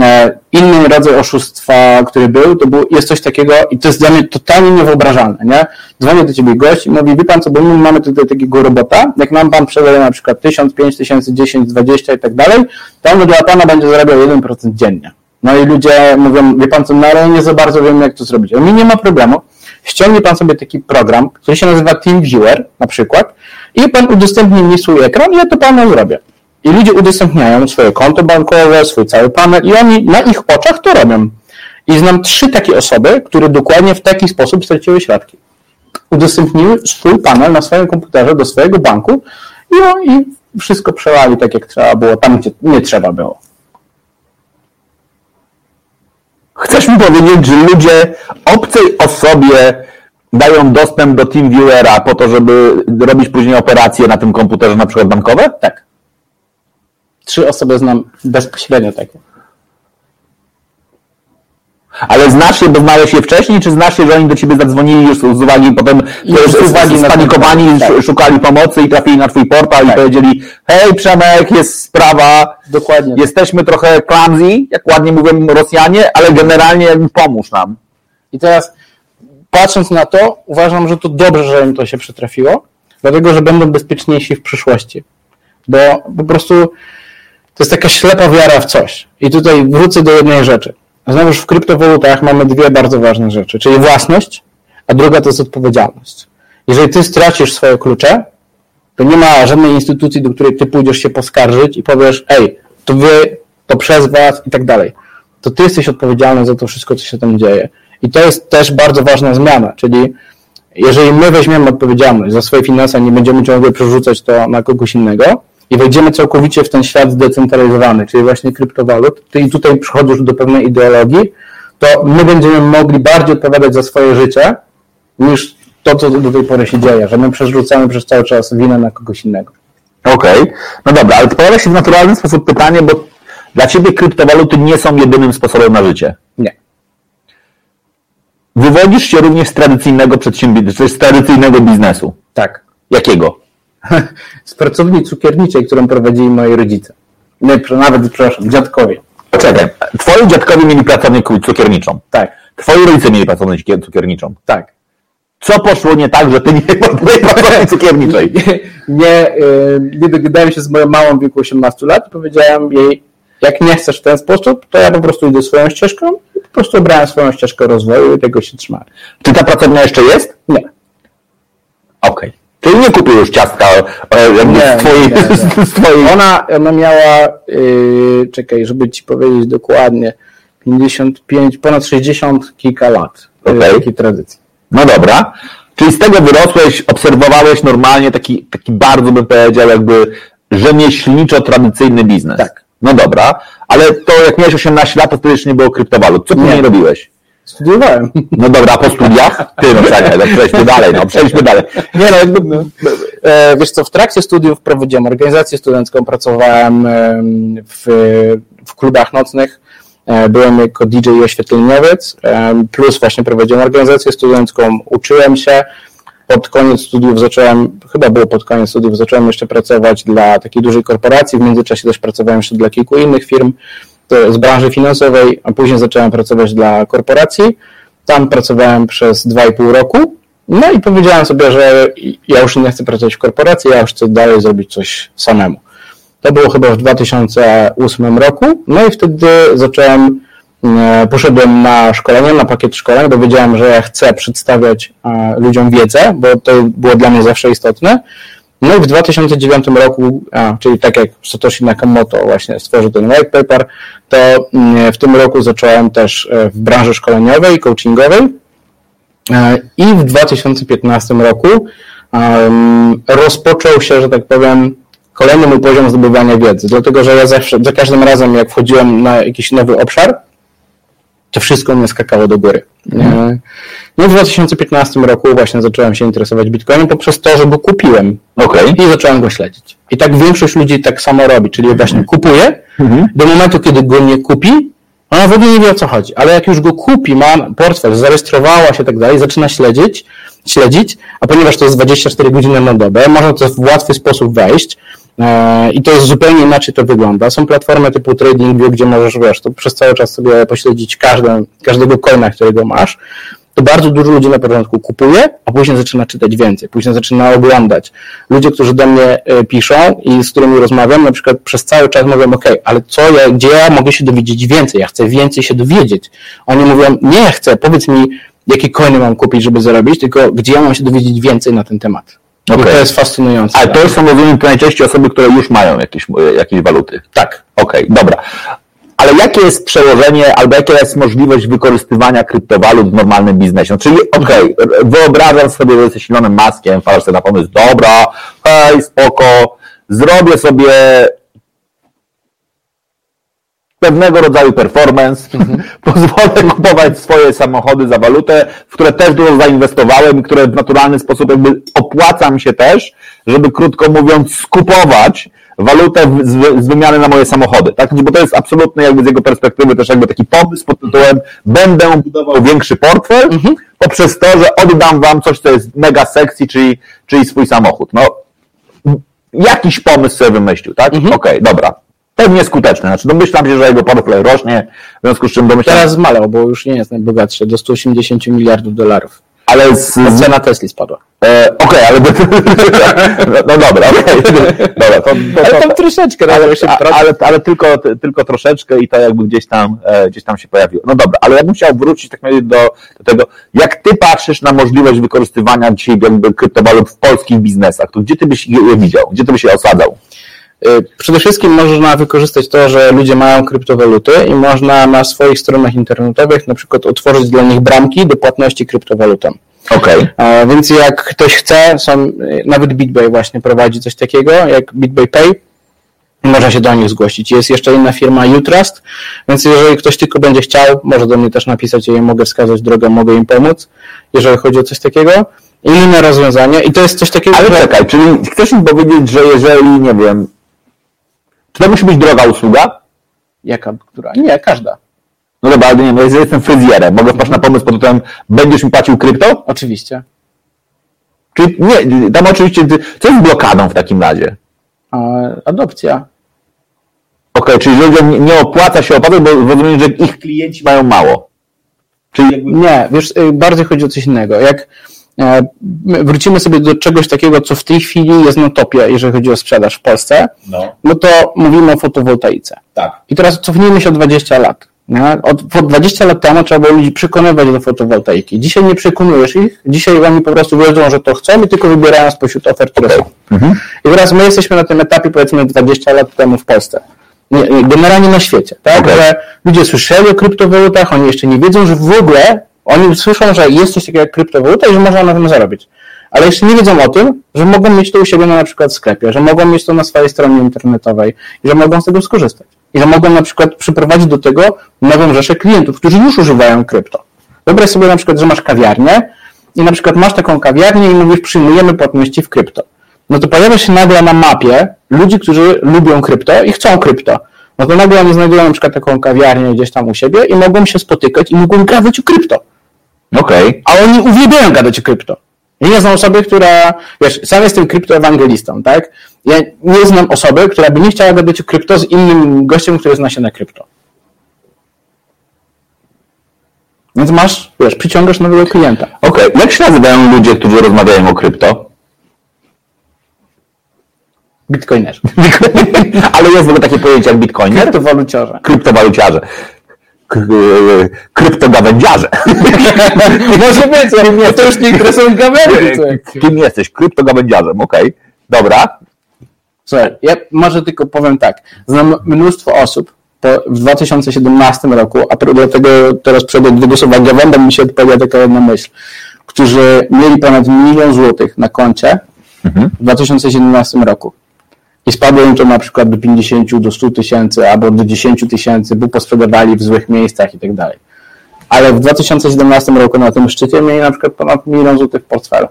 E, inny rodzaj oszustwa, który był, to był, jest coś takiego, i to jest dla mnie totalnie niewyobrażalne, nie? Dzwonię do ciebie gość i mówi, wie pan co, bo my mamy tutaj takiego robota, jak nam pan przeleje na przykład 1000, 5000, 10, 20 i tak dalej, to on dla pana będzie zarabiał 1% dziennie. No i ludzie mówią, wie pan co, no ale nie za bardzo wiem jak to zrobić. A mi nie ma problemu. Ściągnie pan sobie taki program, który się nazywa TeamViewer na przykład i pan udostępni mi swój ekran ja to panu zrobię. I ludzie udostępniają swoje konto bankowe, swój cały panel i oni na ich oczach to robią. I znam trzy takie osoby, które dokładnie w taki sposób straciły środki. Udostępniły swój panel na swoim komputerze do swojego banku i, i wszystko przelali tak, jak trzeba było, tam, gdzie nie trzeba było. Chcesz mi powiedzieć, że ludzie obcej osobie dają dostęp do TeamViewera po to, żeby robić później operacje na tym komputerze, na przykład bankowe? Tak. Trzy osoby znam bezpośrednio takie. Ale znasz je, bo znałeś je wcześniej, czy znasz je, że oni do ciebie zadzwonili już z uwagi, potem Już z uwagi spanikowani, tak. szukali pomocy i trafili na twój portal i Tak. powiedzieli hej Przemek, jest sprawa, Dokładnie. jesteśmy trochę clumsy, jak ładnie mówią Rosjanie, ale generalnie pomóż nam. I teraz patrząc na to, uważam, że to dobrze, że im to się przytrafiło, dlatego, że będą bezpieczniejsi w przyszłości. Bo po prostu to jest taka ślepa wiara w coś. I tutaj wrócę do jednej rzeczy. Znowuż w kryptowalutach mamy dwie bardzo ważne rzeczy, czyli własność, a druga to jest odpowiedzialność. Jeżeli ty stracisz swoje klucze, to nie ma żadnej instytucji, do której ty pójdziesz się poskarżyć i powiesz, ej, to wy, to przez was i tak dalej. To ty jesteś odpowiedzialny za to wszystko, co się tam dzieje. I to jest też bardzo ważna zmiana, czyli jeżeli my weźmiemy odpowiedzialność za swoje finanse, nie będziemy ciągle przerzucać to na kogoś innego i wejdziemy całkowicie w ten świat zdecentralizowany, czyli właśnie kryptowalut, to i tutaj przychodzisz do pewnej ideologii, to my będziemy mogli bardziej odpowiadać za swoje życie niż to, co do tej pory się dzieje, że my przerzucamy przez cały czas winę na kogoś innego. Okej, no dobra, ale pojawia się w naturalny sposób pytanie, bo dla ciebie kryptowaluty nie są jedynym sposobem na życie. Nie. Wywodzisz się również z tradycyjnego przedsiębiorstwa, z tradycyjnego biznesu. Tak. Jakiego? [LAUGHS] Z pracowni cukierniczej, którą prowadzili moi rodzice. Nie, nawet, przepraszam, dziadkowie. Poczekaj, twoi dziadkowie mieli pracownię cukierniczą. Tak, Twoi rodzice mieli pracownię cukier- cukierniczą. tak. Co poszło nie tak, że ty nie [LAUGHS] pracowni cukierniczej? nie, y, nie dogadałem się z moją mamą w wieku 18 lat i powiedziałem jej, jak nie chcesz w ten sposób, to ja po prostu idę swoją ścieżką i po prostu obrałem swoją ścieżkę rozwoju i tego się trzymałem. Czy ta pracownia jeszcze jest? Nie. Okej. Czyli nie kupił już ciastka e, Nie, z twojej... nie, nie. [LAUGHS] Z twojej... Ona, ona miała, yy, czekaj, żeby ci powiedzieć dokładnie, 55, ponad 60 kilka lat Okej. takiej tradycji. No dobra. Czyli z tego wyrosłeś, obserwowałeś normalnie taki, taki bardzo bym powiedział jakby rzemieślniczo-tradycyjny biznes. Tak. No dobra, ale to jak miałeś 18 lat, to wtedy jeszcze nie było kryptowalut. Co później Nie. robiłeś? Studiowałem. No dobra, po studiach? Ty, no czekaj, no przejdźmy dalej, no przejdźmy dalej. Nie no, jakby, e, wiesz co, w trakcie studiów prowadziłem organizację studencką, pracowałem em, w, w klubach nocnych, e, byłem jako DJ i oświetleniowiec, plus właśnie prowadziłem organizację studencką, uczyłem się, pod koniec studiów zacząłem, chyba było pod koniec studiów, zacząłem jeszcze pracować dla takiej dużej korporacji, w międzyczasie też pracowałem jeszcze dla kilku innych firm z branży finansowej, a później zacząłem pracować dla korporacji. Tam pracowałem przez 2,5 roku. No i powiedziałem sobie, że ja już nie chcę pracować w korporacji, ja już chcę dalej zrobić coś samemu. To było chyba w 2008 roku. No i wtedy zacząłem, e, poszedłem na szkolenie, na pakiet szkoleń, bo wiedziałem, że ja chcę przedstawiać e, ludziom wiedzę, bo to było dla mnie zawsze istotne. No i w 2009 roku, a, czyli tak jak Satoshi Nakamoto właśnie stworzył ten white paper, to mm, w tym roku zacząłem też e, w branży szkoleniowej, coachingowej. E, i w 2015 roku rozpoczął się, że tak powiem, kolejny mój poziom zdobywania wiedzy, dlatego że ja zawsze, za każdym razem jak wchodziłem na jakiś nowy obszar, to wszystko mnie skakało do góry. No w 2015 roku właśnie zacząłem się interesować Bitcoinem poprzez to, że go kupiłem. Okej. I zacząłem go śledzić. I tak większość ludzi tak samo robi, czyli właśnie kupuje, do momentu, kiedy go nie kupi, ona w ogóle nie wie o co chodzi, ale jak już go kupi, ma portfel, zarejestrowała się i tak dalej, zaczyna śledzić, śledzić, a ponieważ to jest 24 godziny na dobę, można to w łatwy sposób wejść, I to jest zupełnie inaczej to wygląda. Są platformy typu TradingView, gdzie możesz, wiesz, to przez cały czas sobie pośledzić każdy, każdego coina, którego masz. To bardzo dużo ludzi na początku kupuje, a później zaczyna czytać więcej, później zaczyna oglądać. Ludzie, którzy do mnie e, piszą i z którymi rozmawiam, na przykład przez cały czas mówią, ok, ale co ja, gdzie ja mogę się dowiedzieć więcej? Ja chcę więcej się dowiedzieć. Oni mówią, nie chcę, powiedz mi, jakie coiny mam kupić, żeby zarobić, tylko gdzie ja mam się dowiedzieć więcej na ten temat. Okay. to jest fascynujące. Ale to są, rozumiem, najczęściej osoby, które już mają jakieś, jakieś waluty. Tak. Okej, okay, dobra. Ale jakie jest przełożenie, albo jaka jest możliwość wykorzystywania kryptowalut w normalnym biznesie? No, czyli, okej, okay, wyobrażam sobie, że jesteś Elonem Maskiem, wpadasz sobie na pomysł, dobra, hej, spoko, zrobię sobie pewnego rodzaju performance, mhm. [LAUGHS] pozwolę kupować swoje samochody za walutę, w które też dużo zainwestowałem które w naturalny sposób jakby opłaca mi się też, żeby krótko mówiąc skupować walutę z, z wymiany na moje samochody, tak? Bo to jest absolutny jakby z jego perspektywy też jakby taki pomysł pod tytułem będę budował większy portfel mhm. poprzez to, że oddam wam coś, co jest mega sexy, czyli, czyli swój samochód. No, jakiś pomysł sobie wymyślił, tak? Mhm. Okej, okay, dobra pewnie skuteczny. Znaczy, domyślam się, że jego portfel rośnie, w związku z czym domyślam... Teraz zmalał, bo już nie jest najbogatszy, do 180 miliardów dolarów. Ale z, cena Tesla spadła. E, okej, okay, ale... [LAUGHS] no, no dobra, okej. Okay. Dobra, to, to, ale tam troszeczkę. Ale, ale, ale, ale, tylko, tylko troszeczkę i to jakby gdzieś tam, e, gdzieś tam się pojawiło. No dobra, ale ja bym chciał wrócić tak naprawdę do, do tego, jak ty patrzysz na możliwość wykorzystywania dzisiaj jakby kryptowalut w polskich biznesach, to gdzie ty byś je widział? Gdzie ty byś je osadzał? Y, przede wszystkim można wykorzystać to, że ludzie mają kryptowaluty i można na swoich stronach internetowych na przykład otworzyć dla nich bramki do płatności kryptowalutą. Okay. Więc jak ktoś chce, są, y, nawet BitBay właśnie prowadzi coś takiego, jak BitBay Pay, można się do nich zgłosić. Jest jeszcze inna firma Utrust, więc jeżeli ktoś tylko będzie chciał, może do mnie też napisać, ja mogę wskazać drogę, mogę im pomóc, jeżeli chodzi o coś takiego. Inne rozwiązanie i to jest coś takiego... Ale czekaj, czyli chcesz mi powiedzieć, że jeżeli, nie wiem, czy to musi być droga usługa? Jaka? Która? Nie, każda. No dobra, ale nie ja jestem fryzjerem, mogę wpaść na pomysł pod tytułem będziesz mi płacił krypto? Oczywiście. Czyli nie, tam oczywiście, co jest blokadą w takim razie? adopcja. Okej, okay, czyli ludziom nie opłaca się opłacać, bo rozumiem, że ich klienci mają mało. Czyli. Nie, wiesz, y, bardziej chodzi o coś innego. Jak wrócimy sobie do czegoś takiego, co w tej chwili jest na topie, jeżeli chodzi o sprzedaż w Polsce, no, no to mówimy o fotowoltaice. Tak. I teraz cofnijmy się o 20 lat. Nie? Od 20 lat temu trzeba było ludzi przekonywać do fotowoltaiki. Dzisiaj nie przekonujesz ich, dzisiaj oni po prostu wiedzą, że to chcą i tylko wybierają spośród ofert, które są. Mhm. I teraz my jesteśmy na tym etapie powiedzmy 20 lat temu w Polsce. Generalnie na świecie, tak? Okay. Że ludzie słyszeli o kryptowalutach, oni jeszcze nie wiedzą, że w ogóle oni słyszą, że jest coś takiego jak kryptowaluta i że można na tym zarobić. Ale jeszcze nie wiedzą o tym, że mogą mieć to u siebie na przykład w sklepie, że mogą mieć to na swojej stronie internetowej i że mogą z tego skorzystać. I że mogą na przykład przyprowadzić do tego nową rzeszę klientów, którzy już używają krypto. Wyobraź sobie na przykład, że masz kawiarnię i na przykład masz taką kawiarnię i mówisz, przyjmujemy płatności w krypto. No to pojawia się nagle na mapie ludzi, którzy lubią krypto i chcą krypto no to nagle oni znajdują na przykład taką kawiarnię gdzieś tam u siebie i mogą się spotykać i mogą gadać o krypto. Okej. Okay. A oni uwielbiają gadać o krypto. Ja nie znam osoby, która, wiesz, sam jestem kryptoewangelistą, tak? Ja nie znam osoby, która by nie chciała gadać o krypto z innym gościem, który zna się na krypto. Więc masz, wiesz, przyciągasz nowego klienta. Okej, okay. jak się nazywają ludzie, którzy rozmawiają o krypto? Bitcoinerzy. [LAUGHS] Ale jest w ogóle takie pojęcie jak bitcoiner? Kryptowaluciarze. Kryptowaluciarze. Kryptogawędziarze. [LAUGHS] Może być, ja, to już niektóre są gawędzie. Kim jesteś? Kryptogawędziarzem, okej. Okay. Dobra. Słuchaj, ja może tylko powiem tak. Znam mnóstwo osób w 2017 roku, a dlatego teraz przejdę do głosowa gawędą, mi się odpowiada taka jedna myśl, którzy mieli ponad milion złotych na koncie mhm. w 2017 roku i spadło im to na przykład do 50, do 100 tysięcy albo do 10 tysięcy, bo posprzedawali w złych miejscach i tak dalej. Ale w 2017 roku na tym szczycie mieli na przykład ponad milion złotych w portfelu.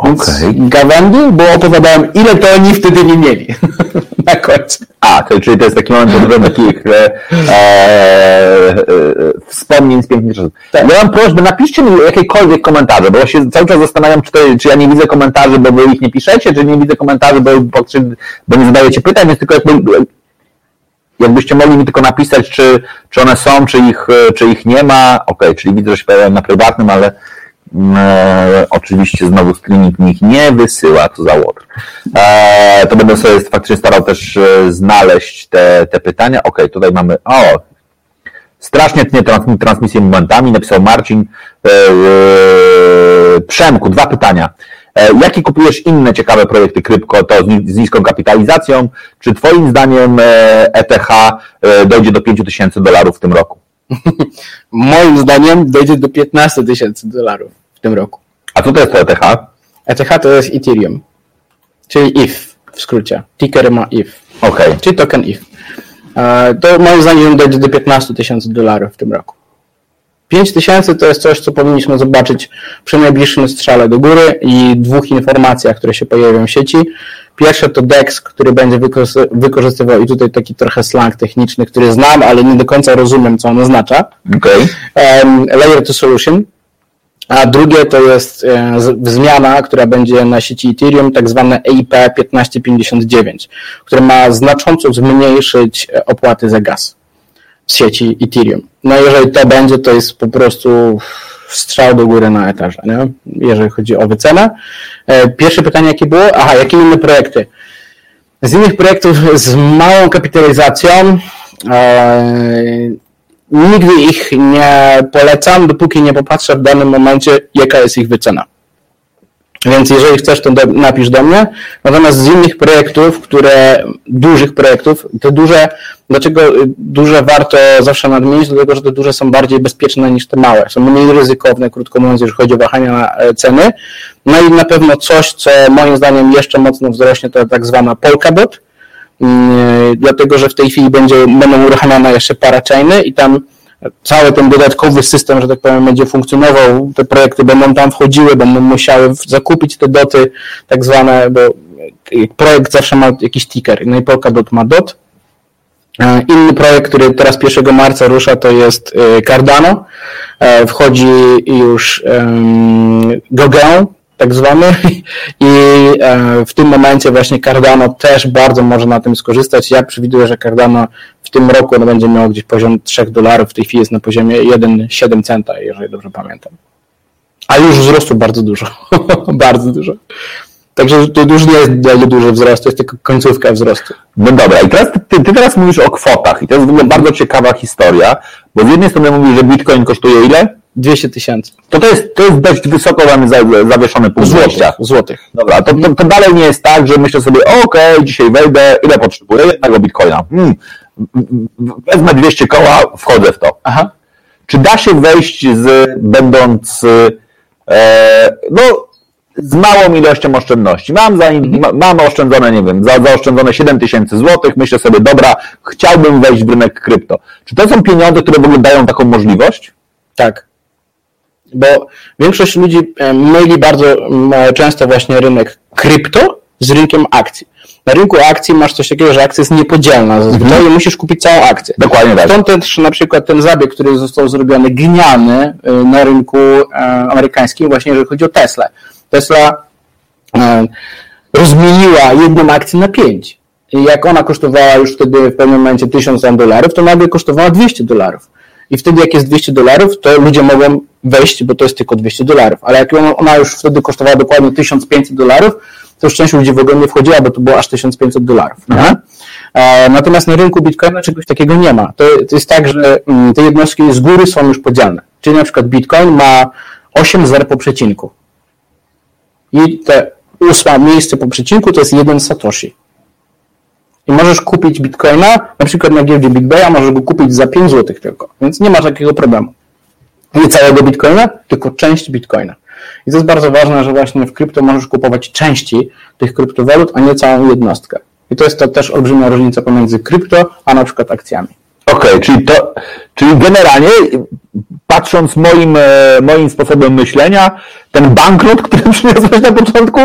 Okej. gawędy, bo opowiadałem, ile to oni wtedy nie mieli [LAUGHS] na końcu. A, to, czyli to jest taki moment podobny takich e, e, e, wspomnień z pięknych czasów. Tak. Ja mam prośbę, napiszcie mi jakiekolwiek komentarze, bo ja się cały czas zastanawiam, czy, to, czy ja nie widzę komentarzy, bo wy ich nie piszecie, czy nie widzę komentarzy, bo, bo, czy, bo nie zadajecie pytań, więc tylko jakby, jakbyście mogli mi tylko napisać, czy, czy one są, czy ich, e, czy ich nie ma. Okej, czyli widzę, że się pojawiają na prywatnym, ale e, oczywiście znowu screening mi ich nie wysyła, to za łotr. E, to będę sobie faktycznie starał też e, znaleźć te, te pytania. Okej, tutaj mamy, o, strasznie tnie trans, transmisję momentami, napisał Marcin. E, e, Przemku, dwa pytania. E, Jakie kupujesz inne ciekawe projekty krypto, to z ni- z niską kapitalizacją? Czy Twoim zdaniem ETH e, dojdzie do 5000 dolarów w tym roku? [LAUGHS] Moim zdaniem dojdzie do 15 tysięcy dolarów w tym roku. A co to jest to ETH? ETH to jest Ethereum, czyli ETH w skrócie. Ticker ma ETH, Okej. czyli token ETH. E, To moim zdaniem dojdzie do 15 tysięcy dolarów w tym roku. 5 tysięcy to jest coś, co powinniśmy zobaczyć przy najbliższym strzale do góry i dwóch informacjach, które się pojawią w sieci. Pierwsze to DEX, który będzie wykorzy- wykorzystywał, i tutaj taki trochę slang techniczny, który znam, ale nie do końca rozumiem, co on oznacza. Okej. em, Layer to Solution, a drugie to jest e, zmiana, która będzie na sieci Ethereum, tak zwane EIP 1559, które ma znacząco zmniejszyć e, opłaty za gaz z sieci Ethereum. No jeżeli to będzie, to jest po prostu strzał do góry na etarze, nie? jeżeli chodzi o wycenę. E, Pierwsze pytanie jakie było? Aha, jakie inne projekty? Z innych projektów z małą kapitalizacją nigdy ich nie polecam, dopóki nie popatrzę w danym momencie, jaka jest ich wycena. Więc jeżeli chcesz, to do, napisz do mnie. Natomiast z innych projektów, które, dużych projektów, te duże, dlaczego y, duże warto zawsze nadmienić? Dlatego, że te duże są bardziej bezpieczne niż te małe. Są mniej ryzykowne, krótko mówiąc, jeżeli chodzi o wahania e, ceny. No i na pewno coś, co moim zdaniem jeszcze mocno wzrośnie, to tak zwana Polkadot. Mm, dlatego że w tej chwili będzie, będą uruchamiane jeszcze parachainy i tam cały ten dodatkowy system, że tak powiem, będzie funkcjonował, te projekty będą tam wchodziły, będą musiały zakupić te doty, tak zwane, bo projekt zawsze ma jakiś ticker, no i Polkadot ma dot. E, Inny projekt, który teraz 1 marca rusza, to jest e, Cardano. E, Wchodzi już Gogę, tak zwany, i e, w tym momencie właśnie Cardano też bardzo może na tym skorzystać. Ja przewiduję, że Cardano w tym roku ono będzie miało gdzieś poziom 3 dolarów, w tej chwili jest na poziomie 1,7 centa, jeżeli dobrze pamiętam. A już wzrostu bardzo dużo, [LAUGHS] bardzo dużo. Także to już nie jest dla duży wzrost, to jest tylko końcówka wzrostu. No dobra, i teraz ty, ty teraz mówisz o kwotach i to jest w ogóle bardzo ciekawa historia, bo z jednej strony mówisz, że Bitcoin kosztuje ile? 200 tysięcy To to jest, to jest dość wysoko mamy za, zawieszony punkt złotych. wyjścia. złotych. Dobra, to, to, to dalej nie jest tak, że myślę sobie, okej, dzisiaj wejdę, ile potrzebuję? Jednego bitcoina. Hmm, wezmę 200 koła, wchodzę w to. Aha. Czy da się wejść z, będąc, e, no, z małą ilością oszczędności? Mam, za, ma, mam oszczędzone, nie wiem, za, zaoszczędzone 7 tysięcy złotych, myślę sobie, dobra, chciałbym wejść w rynek krypto. Czy to są pieniądze, które w ogóle dają taką możliwość? Tak. Bo większość ludzi myli bardzo często właśnie rynek krypto z rynkiem akcji. Na rynku akcji masz coś takiego, że akcja jest niepodzielna zazwyczaj i musisz kupić całą akcję. Dokładnie tak. Stąd też na przykład ten zabieg, który został zrobiony genialny y, na rynku e, amerykańskim, właśnie jeżeli chodzi o Tesla. Tesla e, rozmieniła jedną akcję na pięć. I jak ona kosztowała już wtedy w pewnym momencie 1000 tam dolarów, to nagle kosztowała 200 dolarów. I wtedy jak jest 200 dolarów, to ludzie mogą wejść, bo to jest tylko 200 dolarów. Ale jak ona- już wtedy kosztowała dokładnie 1500 dolarów, to już część ludzi w ogóle nie wchodziła, bo to było aż 1500 dolarów. E, Natomiast na rynku Bitcoina czegoś takiego nie ma. To, to jest tak, że mm, te jednostki z góry są już podzielne. Czyli na przykład Bitcoin ma 8 zer po przecinku. I te ósme miejsce po przecinku to jest jeden Satoshi. I możesz kupić Bitcoina, na przykład na giełdzie BitBaya, możesz go kupić za 5 zł tylko. Więc nie ma takiego problemu. Nie całego Bitcoina, tylko część Bitcoina. I to jest bardzo ważne, że właśnie w krypto możesz kupować części tych kryptowalut, a nie całą jednostkę. I to jest to też olbrzymia różnica pomiędzy krypto, a na przykład akcjami. Okej, czyli to, czyli generalnie patrząc moim, e, moim sposobem myślenia, ten bankrut, [LAUGHS] który przyniosłeś na początku,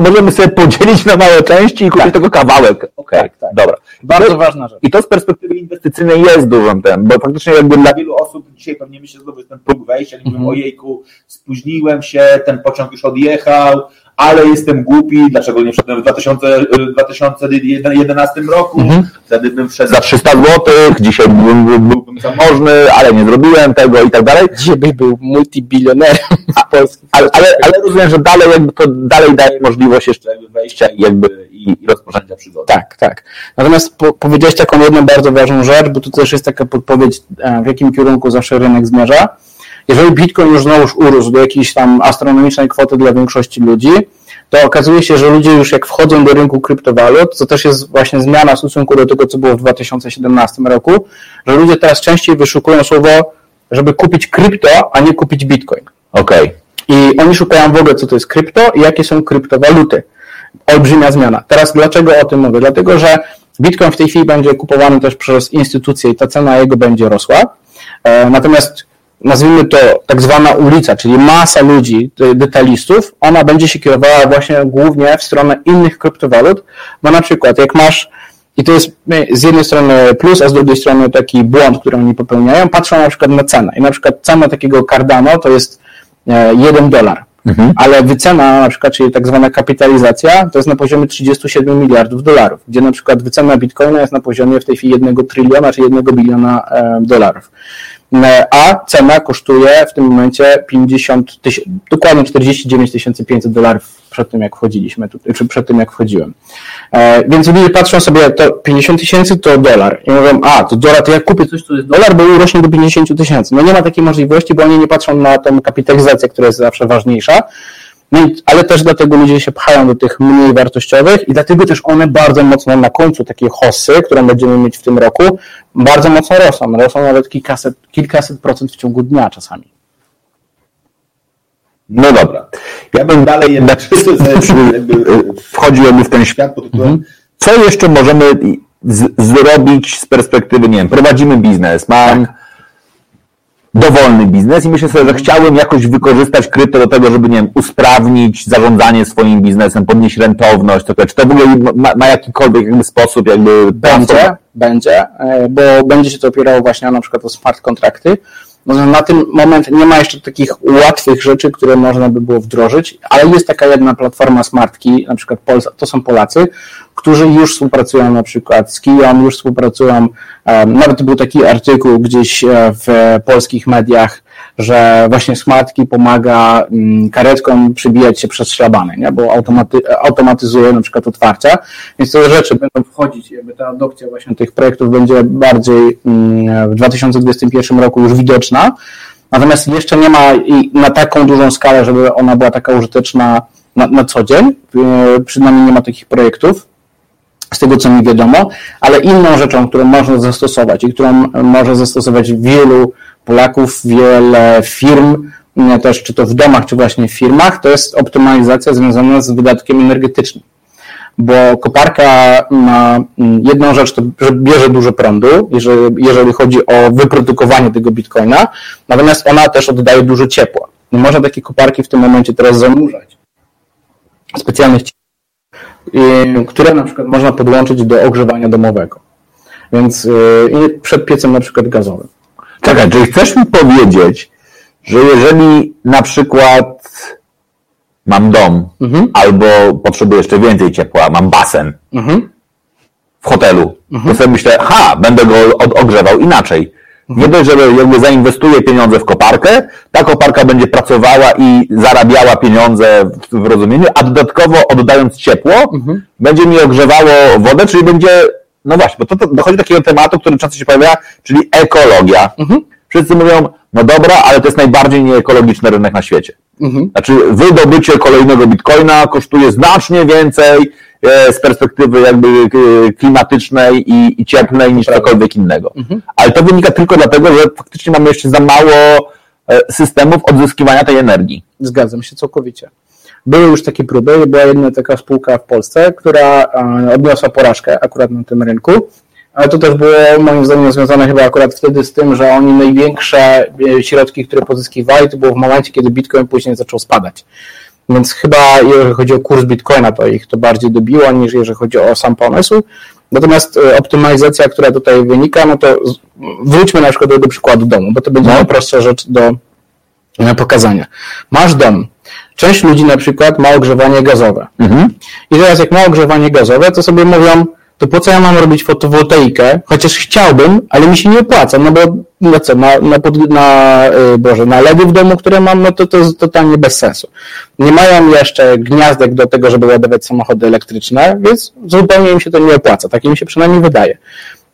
możemy sobie podzielić na małe części i kupić tak. tego kawałek. Okej, okay, tak, tak. dobra. Bardzo to, ważna rzecz. I to z perspektywy inwestycyjnej jest dużym tem, bo faktycznie jakby dla wielu osób dzisiaj pewnie myślę, że znowu jest ten próg wejścia, nie mówią, mm -hmm. ojejku, spóźniłem się, ten pociąg już odjechał, ale jestem głupi, dlaczego nie wszedłem w 2000, 2011 roku, mhm. wtedy bym wszedł za 300 zł, dzisiaj byłbym, byłbym zamożny, ale nie zrobiłem tego i tak dalej. Dzisiaj byś był multibilionerem w Polsce. Ale, ale, ale rozumiem, że dalej jakby to dalej daje możliwość jeszcze wejścia i jakby i, i rozpoczęcia przygody. Tak, tak. Natomiast po, powiedziałeś taką jedną bardzo ważną rzecz, bo tu też jest taka podpowiedź, e, w jakim kierunku zawsze rynek zmierza jeżeli Bitcoin już znowuż urósł do jakiejś tam astronomicznej kwoty dla większości ludzi, to okazuje się, że ludzie już jak wchodzą do rynku kryptowalut, to też jest właśnie zmiana w stosunku do tego, co było w 2017 roku, że ludzie teraz częściej wyszukują słowo, żeby kupić krypto, a nie kupić bitcoin. Okej. Okay. I oni szukają w ogóle, co to jest krypto i jakie są kryptowaluty. Olbrzymia zmiana. Teraz dlaczego o tym mówię? Dlatego, że bitcoin w tej chwili będzie kupowany też przez instytucje i ta cena jego będzie rosła. E, natomiast nazwijmy to tak zwana ulica, czyli masa ludzi, detalistów, ona będzie się kierowała właśnie głównie w stronę innych kryptowalut, bo na przykład jak masz, i to jest z jednej strony plus, a z drugiej strony taki błąd, który oni popełniają, patrzą na przykład na cenę i na przykład cena takiego Cardano to jest 1 e, dolar. Mhm. Ale wycena na przykład, czyli tak zwana kapitalizacja, to jest na poziomie 37 miliardów dolarów, gdzie na przykład wycena bitcoina jest na poziomie w tej chwili 1 tryliona czy 1 biliona e, dolarów. A cena kosztuje w tym momencie 50 tysięcy, dokładnie 49 500 dolarów przed tym, jak wchodziliśmy, czy przed tym, jak wchodziłem. E, więc ludzie patrzą sobie, to 50 tysięcy to dolar i mówią, a, to dolar, to ja kupię coś, co jest dolar, bo urośnie do 50 tysięcy. No nie ma takiej możliwości, bo oni nie patrzą na tą kapitalizację, która jest zawsze ważniejsza, ale też dlatego ludzie się pchają do tych mniej wartościowych i dlatego też one bardzo mocno na końcu takiej hossy, którą będziemy mieć w tym roku, bardzo mocno rosną. Rosną nawet kilkaset, kilkaset procent w ciągu dnia czasami. No dobra. Ja bym dalej jednak [LAUGHS] wchodził w ten świat pod tytułem, co jeszcze możemy z, zrobić z perspektywy, nie wiem, prowadzimy biznes, mam dowolny biznes i myślę sobie, że chciałbym jakoś wykorzystać krypto do tego, żeby, nie wiem, usprawnić zarządzanie swoim biznesem, podnieść rentowność, to, czy to w ogóle ma, ma jakikolwiek jakby sposób jakby... Będzie, będzie, e, bo będzie się to opierało właśnie na przykład o smart kontrakty, na ten moment nie ma jeszcze takich łatwych rzeczy, które można by było wdrożyć, ale jest taka jedna platforma Smartki, na przykład to są Polacy, którzy już współpracują na przykład z Kiją, już współpracują, nawet był taki artykuł gdzieś e, w polskich mediach, że właśnie Smartki pomaga mm, karetkom przybijać się przez szlabany, nie? bo automaty, automatyzuje na przykład otwarcia, więc te rzeczy będą wchodzić, jakby ta adopcja właśnie tych projektów będzie bardziej mm, w 2021 roku już widoczna, natomiast jeszcze nie ma na taką dużą skalę, żeby ona była taka użyteczna na, na co dzień, e, przynajmniej nie ma takich projektów, z tego co mi wiadomo, ale inną rzeczą, którą można zastosować i którą może zastosować wielu Polaków, wiele firm, też czy to w domach, czy właśnie w firmach, to jest optymalizacja związana z wydatkiem energetycznym. Bo koparka ma jedną rzecz, to że bierze dużo prądu, jeżeli, jeżeli chodzi o wyprodukowanie tego bitcoina, natomiast ona też oddaje dużo ciepła. Nie można takie koparki w tym momencie teraz zanurzać. Specjalnych które na przykład można podłączyć do ogrzewania domowego. Więc yy, przed piecem na przykład gazowym. Czekaj, czyli chcesz mi powiedzieć, że jeżeli na przykład mam dom mhm. albo potrzebuję jeszcze więcej ciepła, mam basen mhm. w hotelu, mhm. to sobie myślę, ha, będę go ogrzewał inaczej. Mhm. Nie dość, że jakby zainwestuję pieniądze w koparkę, ta koparka będzie pracowała i zarabiała pieniądze w rozumieniu, a dodatkowo oddając ciepło, mhm. będzie mi ogrzewało wodę, czyli będzie no właśnie, bo to, to dochodzi do takiego tematu, który często się pojawia, czyli ekologia. Mhm. Wszyscy mówią, no dobra, ale to jest najbardziej nieekologiczny rynek na świecie. Mhm. Znaczy, wydobycie kolejnego bitcoina kosztuje znacznie więcej e, z perspektywy jakby e, klimatycznej i, i cieplnej niż cokolwiek innego. Mhm. Ale to wynika tylko dlatego, że faktycznie mamy jeszcze za mało e, systemów odzyskiwania tej energii. Zgadzam się całkowicie. Były już takie próby, była jedna taka spółka w Polsce, która e, odniosła porażkę akurat na tym rynku, ale to też było moim zdaniem związane chyba akurat wtedy z tym, że oni największe e, środki, które pozyskiwali, to było w momencie, kiedy Bitcoin później zaczął spadać. Więc chyba jeżeli chodzi o kurs Bitcoina, to ich to bardziej dobiło niż jeżeli chodzi o sam pomysł. Natomiast e, optymalizacja, która tutaj wynika, no to wróćmy na przykład do, do przykładu domu, bo to będzie no. najprostsza rzecz do pokazania. Masz dom. Część ludzi na przykład ma ogrzewanie gazowe. Mhm. I teraz jak ma ogrzewanie gazowe, to sobie mówią, to po co ja mam robić fotowoltaikę, chociaż chciałbym, ale mi się nie opłaca, no bo no co, na, na, pod, na, yy, Boże, na LEDy w domu, które mam, no to to jest totalnie bez sensu. Nie mają jeszcze gniazdek do tego, żeby ładować samochody elektryczne, więc zupełnie im się to nie opłaca, tak im się przynajmniej wydaje.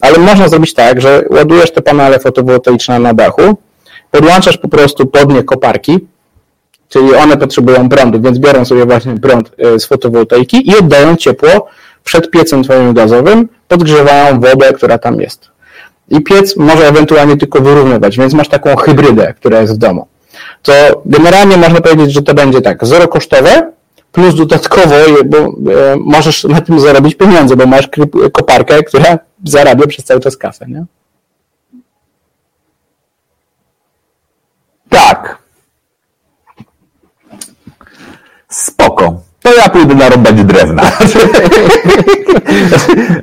Ale można zrobić tak, że ładujesz te panele fotowoltaiczne na dachu, podłączasz po prostu pod nie koparki, czyli one potrzebują prądu, więc biorą sobie właśnie prąd y, z fotowoltaiki i oddają ciepło przed piecem twoim gazowym, podgrzewają wodę, która tam jest. I piec może ewentualnie tylko wyrównywać, więc masz taką hybrydę, która jest w domu. To generalnie można powiedzieć, że to będzie tak, zero kosztowe, plus dodatkowo, bo e, możesz na tym zarobić pieniądze, bo masz koparkę, która zarabia przez cały czas kasę, nie? Tak. Spoko to ja pójdę narąbać drewna. [LAUGHS]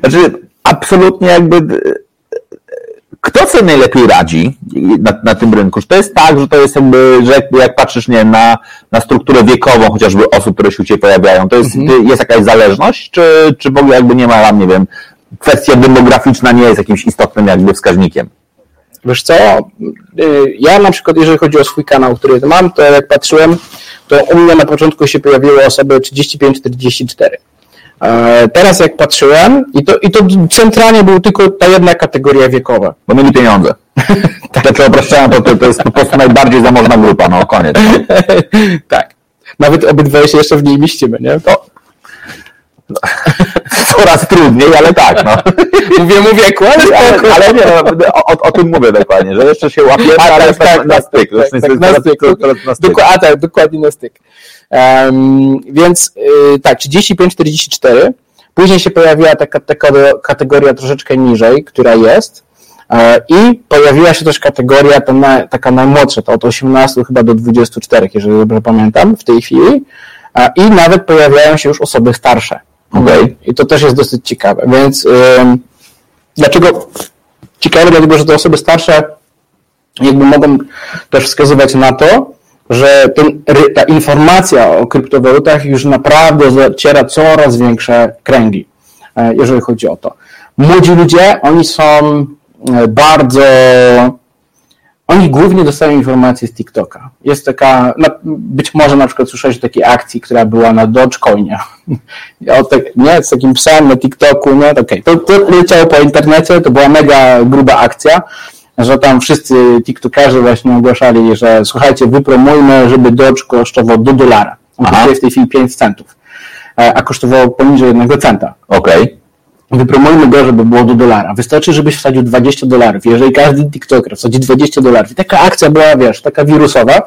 [LAUGHS] znaczy, absolutnie jakby kto sobie najlepiej radzi na, na, tym rynku? Czy to jest tak, że to jest jakby, że jakby jak patrzysz nie, na, na strukturę wiekową chociażby osób, które się u Ciebie pojawiają, to jest, mhm. jest jakaś zależność, czy, czy w ogóle jakby nie ma tam, nie wiem, kwestia demograficzna nie jest jakimś istotnym jakby wskaźnikiem? Wiesz co, y, ja na przykład, jeżeli chodzi o swój kanał, który mam, to jak patrzyłem, to u mnie na początku się pojawiły osoby 35-44. E, teraz jak patrzyłem, i to, i to centralnie był tylko ta jedna kategoria wiekowa. Bo mieli pieniądze. [LAUGHS] tak. Te, co to, to jest po prostu najbardziej zamożna grupa, no koniec. [LAUGHS] tak. Nawet obydwoje się jeszcze w niej mieścimy, nie? To, [LAUGHS] Coraz trudniej, ale tak, no. [LAUGHS] Mówię mu wieku, ale, ale, ale nie, no, o, o, tym mówię dokładnie, że jeszcze się łapiemy, ale tak, tak, na, styk. Tak, tak, na styk. A tak, dokładnie na styk. Um, więc yy, tak, 35-44. Później się pojawiła taka kategoria, kategoria troszeczkę niżej, która jest. E, I pojawiła się też kategoria ta na, taka najmłodsza, to od 18 chyba do 24, jeżeli dobrze pamiętam, w tej chwili. E, I nawet pojawiają się już osoby starsze. Okay. I to też jest dosyć ciekawe. Więc yy, dlaczego ciekawe? Dlatego, że te osoby starsze jakby mogą też wskazywać na to, że ten, ta informacja o kryptowalutach już naprawdę zaciera coraz większe kręgi, e, jeżeli chodzi o to. Młodzi ludzie, oni są e, bardzo oni głównie dostają informacje z TikToka. Jest taka, być może na przykład słyszałeś o takiej akcji, która była na Dogecoinie. [LAUGHS] Tak, nie, z takim psem na TikToku, nie, okej. Okay. To, to leciało po internecie, to była mega gruba akcja, że tam wszyscy TikTokerzy właśnie ogłaszali, że słuchajcie, wypromujmy, żeby Doge kosztował do dolara. On kosztuje w tej chwili 5 centów, e, a kosztował poniżej jednego centa. Okej. Okay wypromujmy go, żeby było do dolara. Wystarczy, żebyś wsadził 20 dolarów. Jeżeli każdy TikToker wsadzi 20 dolarów taka akcja była, wiesz, taka wirusowa,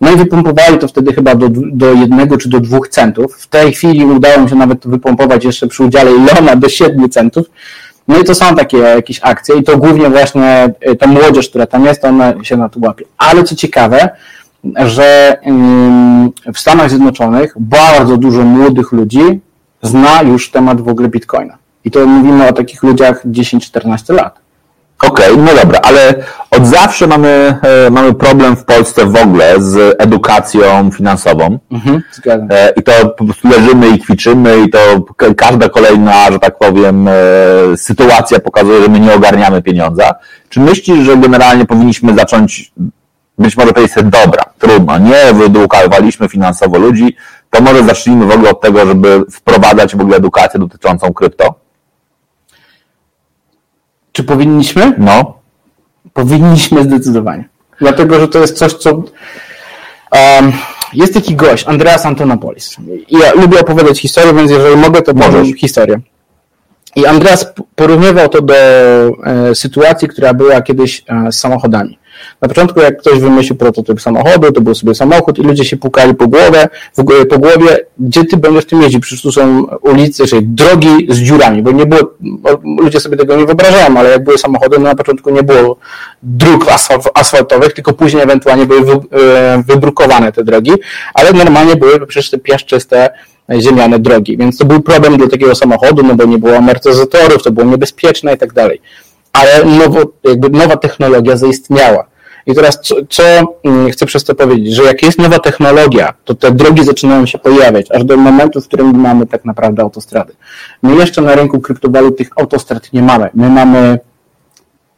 no i wypompowali to wtedy chyba do, do jednego czy do dwóch centów. W tej chwili udało mi się nawet wypompować jeszcze przy udziale Ilona do 7 centów. No i to są takie jakieś akcje i to głównie właśnie y, ta młodzież, która tam jest, ona się na to łapie. Ale co ciekawe, że w Stanach Zjednoczonych bardzo dużo młodych ludzi zna już temat w ogóle Bitcoina. I to mówimy o takich ludziach 10-14 lat. Okej, okay, no dobra, ale od zawsze mamy, e, mamy problem w Polsce w ogóle z edukacją finansową. Mhm, e, I to po prostu leżymy i kwiczymy i to każda kolejna, że tak powiem, e, sytuacja pokazuje, że my nie ogarniamy pieniądza. Czy myślisz, że generalnie powinniśmy zacząć, być może to jest dobra, trudno, nie wyedukowaliśmy finansowo ludzi, to może zacznijmy w ogóle od tego, żeby wprowadzać w ogóle edukację dotyczącą krypto? Czy powinniśmy? No. Powinniśmy zdecydowanie. Dlatego, że to jest coś, co. Um, jest taki gość, Andreas Antonopolis. Ja lubię opowiadać historię, więc jeżeli mogę, to powiem historię. I Andreas porównywał to do e, sytuacji, która była kiedyś e, z samochodami. Na początku jak ktoś wymyślił prototyp samochodu, to był sobie samochód i ludzie się pukali po głowę, w po głowie, gdzie ty będziesz tym jeździć? Przecież tu są ulice, czyli drogi z dziurami, bo nie było, ludzie sobie tego nie wyobrażają, ale jak były samochody, no na początku nie było dróg asfaltowych, tylko później ewentualnie były e, wybrukowane te drogi, ale normalnie były przecież te piaszczyste ziemiane drogi, więc to był problem dla takiego samochodu, no bo nie było amortyzatorów, to było niebezpieczne i tak dalej. Ale nowo, jakby nowa technologia zaistniała. I teraz co, co mm, chcę przez to powiedzieć, że jak jest nowa technologia, to te drogi zaczynają się pojawiać, aż do momentu, w którym mamy tak naprawdę autostrady. My jeszcze na rynku kryptowalut tych autostrad nie mamy. My mamy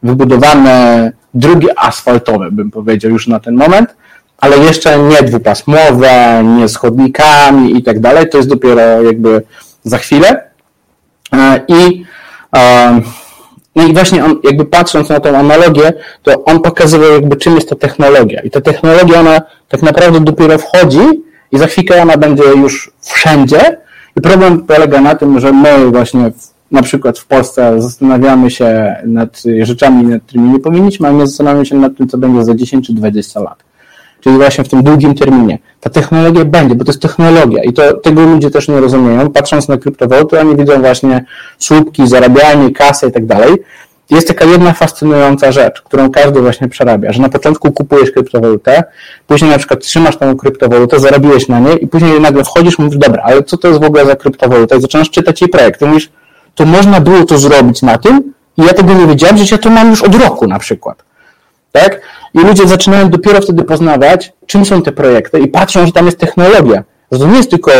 wybudowane drogi asfaltowe, bym powiedział już na ten moment, ale jeszcze nie dwupasmowe, nie z chodnikami i tak dalej, to jest dopiero jakby za chwilę. E, I, e, no i właśnie on, jakby patrząc na tą analogię, to on pokazywał jakby czym jest ta technologia. I ta technologia, ona tak naprawdę dopiero wchodzi i za chwilkę ona będzie już wszędzie. I problem polega na tym, że my właśnie w, na przykład w Polsce zastanawiamy się nad rzeczami, nad którymi nie powinniśmy, a nie zastanawiamy się nad tym, co będzie za 10 czy 20 lat czyli właśnie w tym długim terminie. Ta technologia będzie, bo to jest technologia i to tego ludzie też nie rozumieją. Patrząc na kryptowaluty, oni widzą właśnie słupki, zarabianie, kasę i tak dalej. Jest taka jedna fascynująca rzecz, którą każdy właśnie przerabia, że na początku kupujesz kryptowalutę, później na przykład trzymasz tą kryptowalutę, zarobiłeś na niej i później nagle wchodzisz i mówisz, dobra, ale co to jest w ogóle za kryptowaluta? I zaczynasz czytać jej projekt. I mówisz, to można było to zrobić na tym i ja tego nie wiedziałem, że ja to mam już od roku na przykład. Tak? I ludzie zaczynają dopiero wtedy poznawać, czym są te projekty i patrzą, że tam jest technologia. Że to nie jest tylko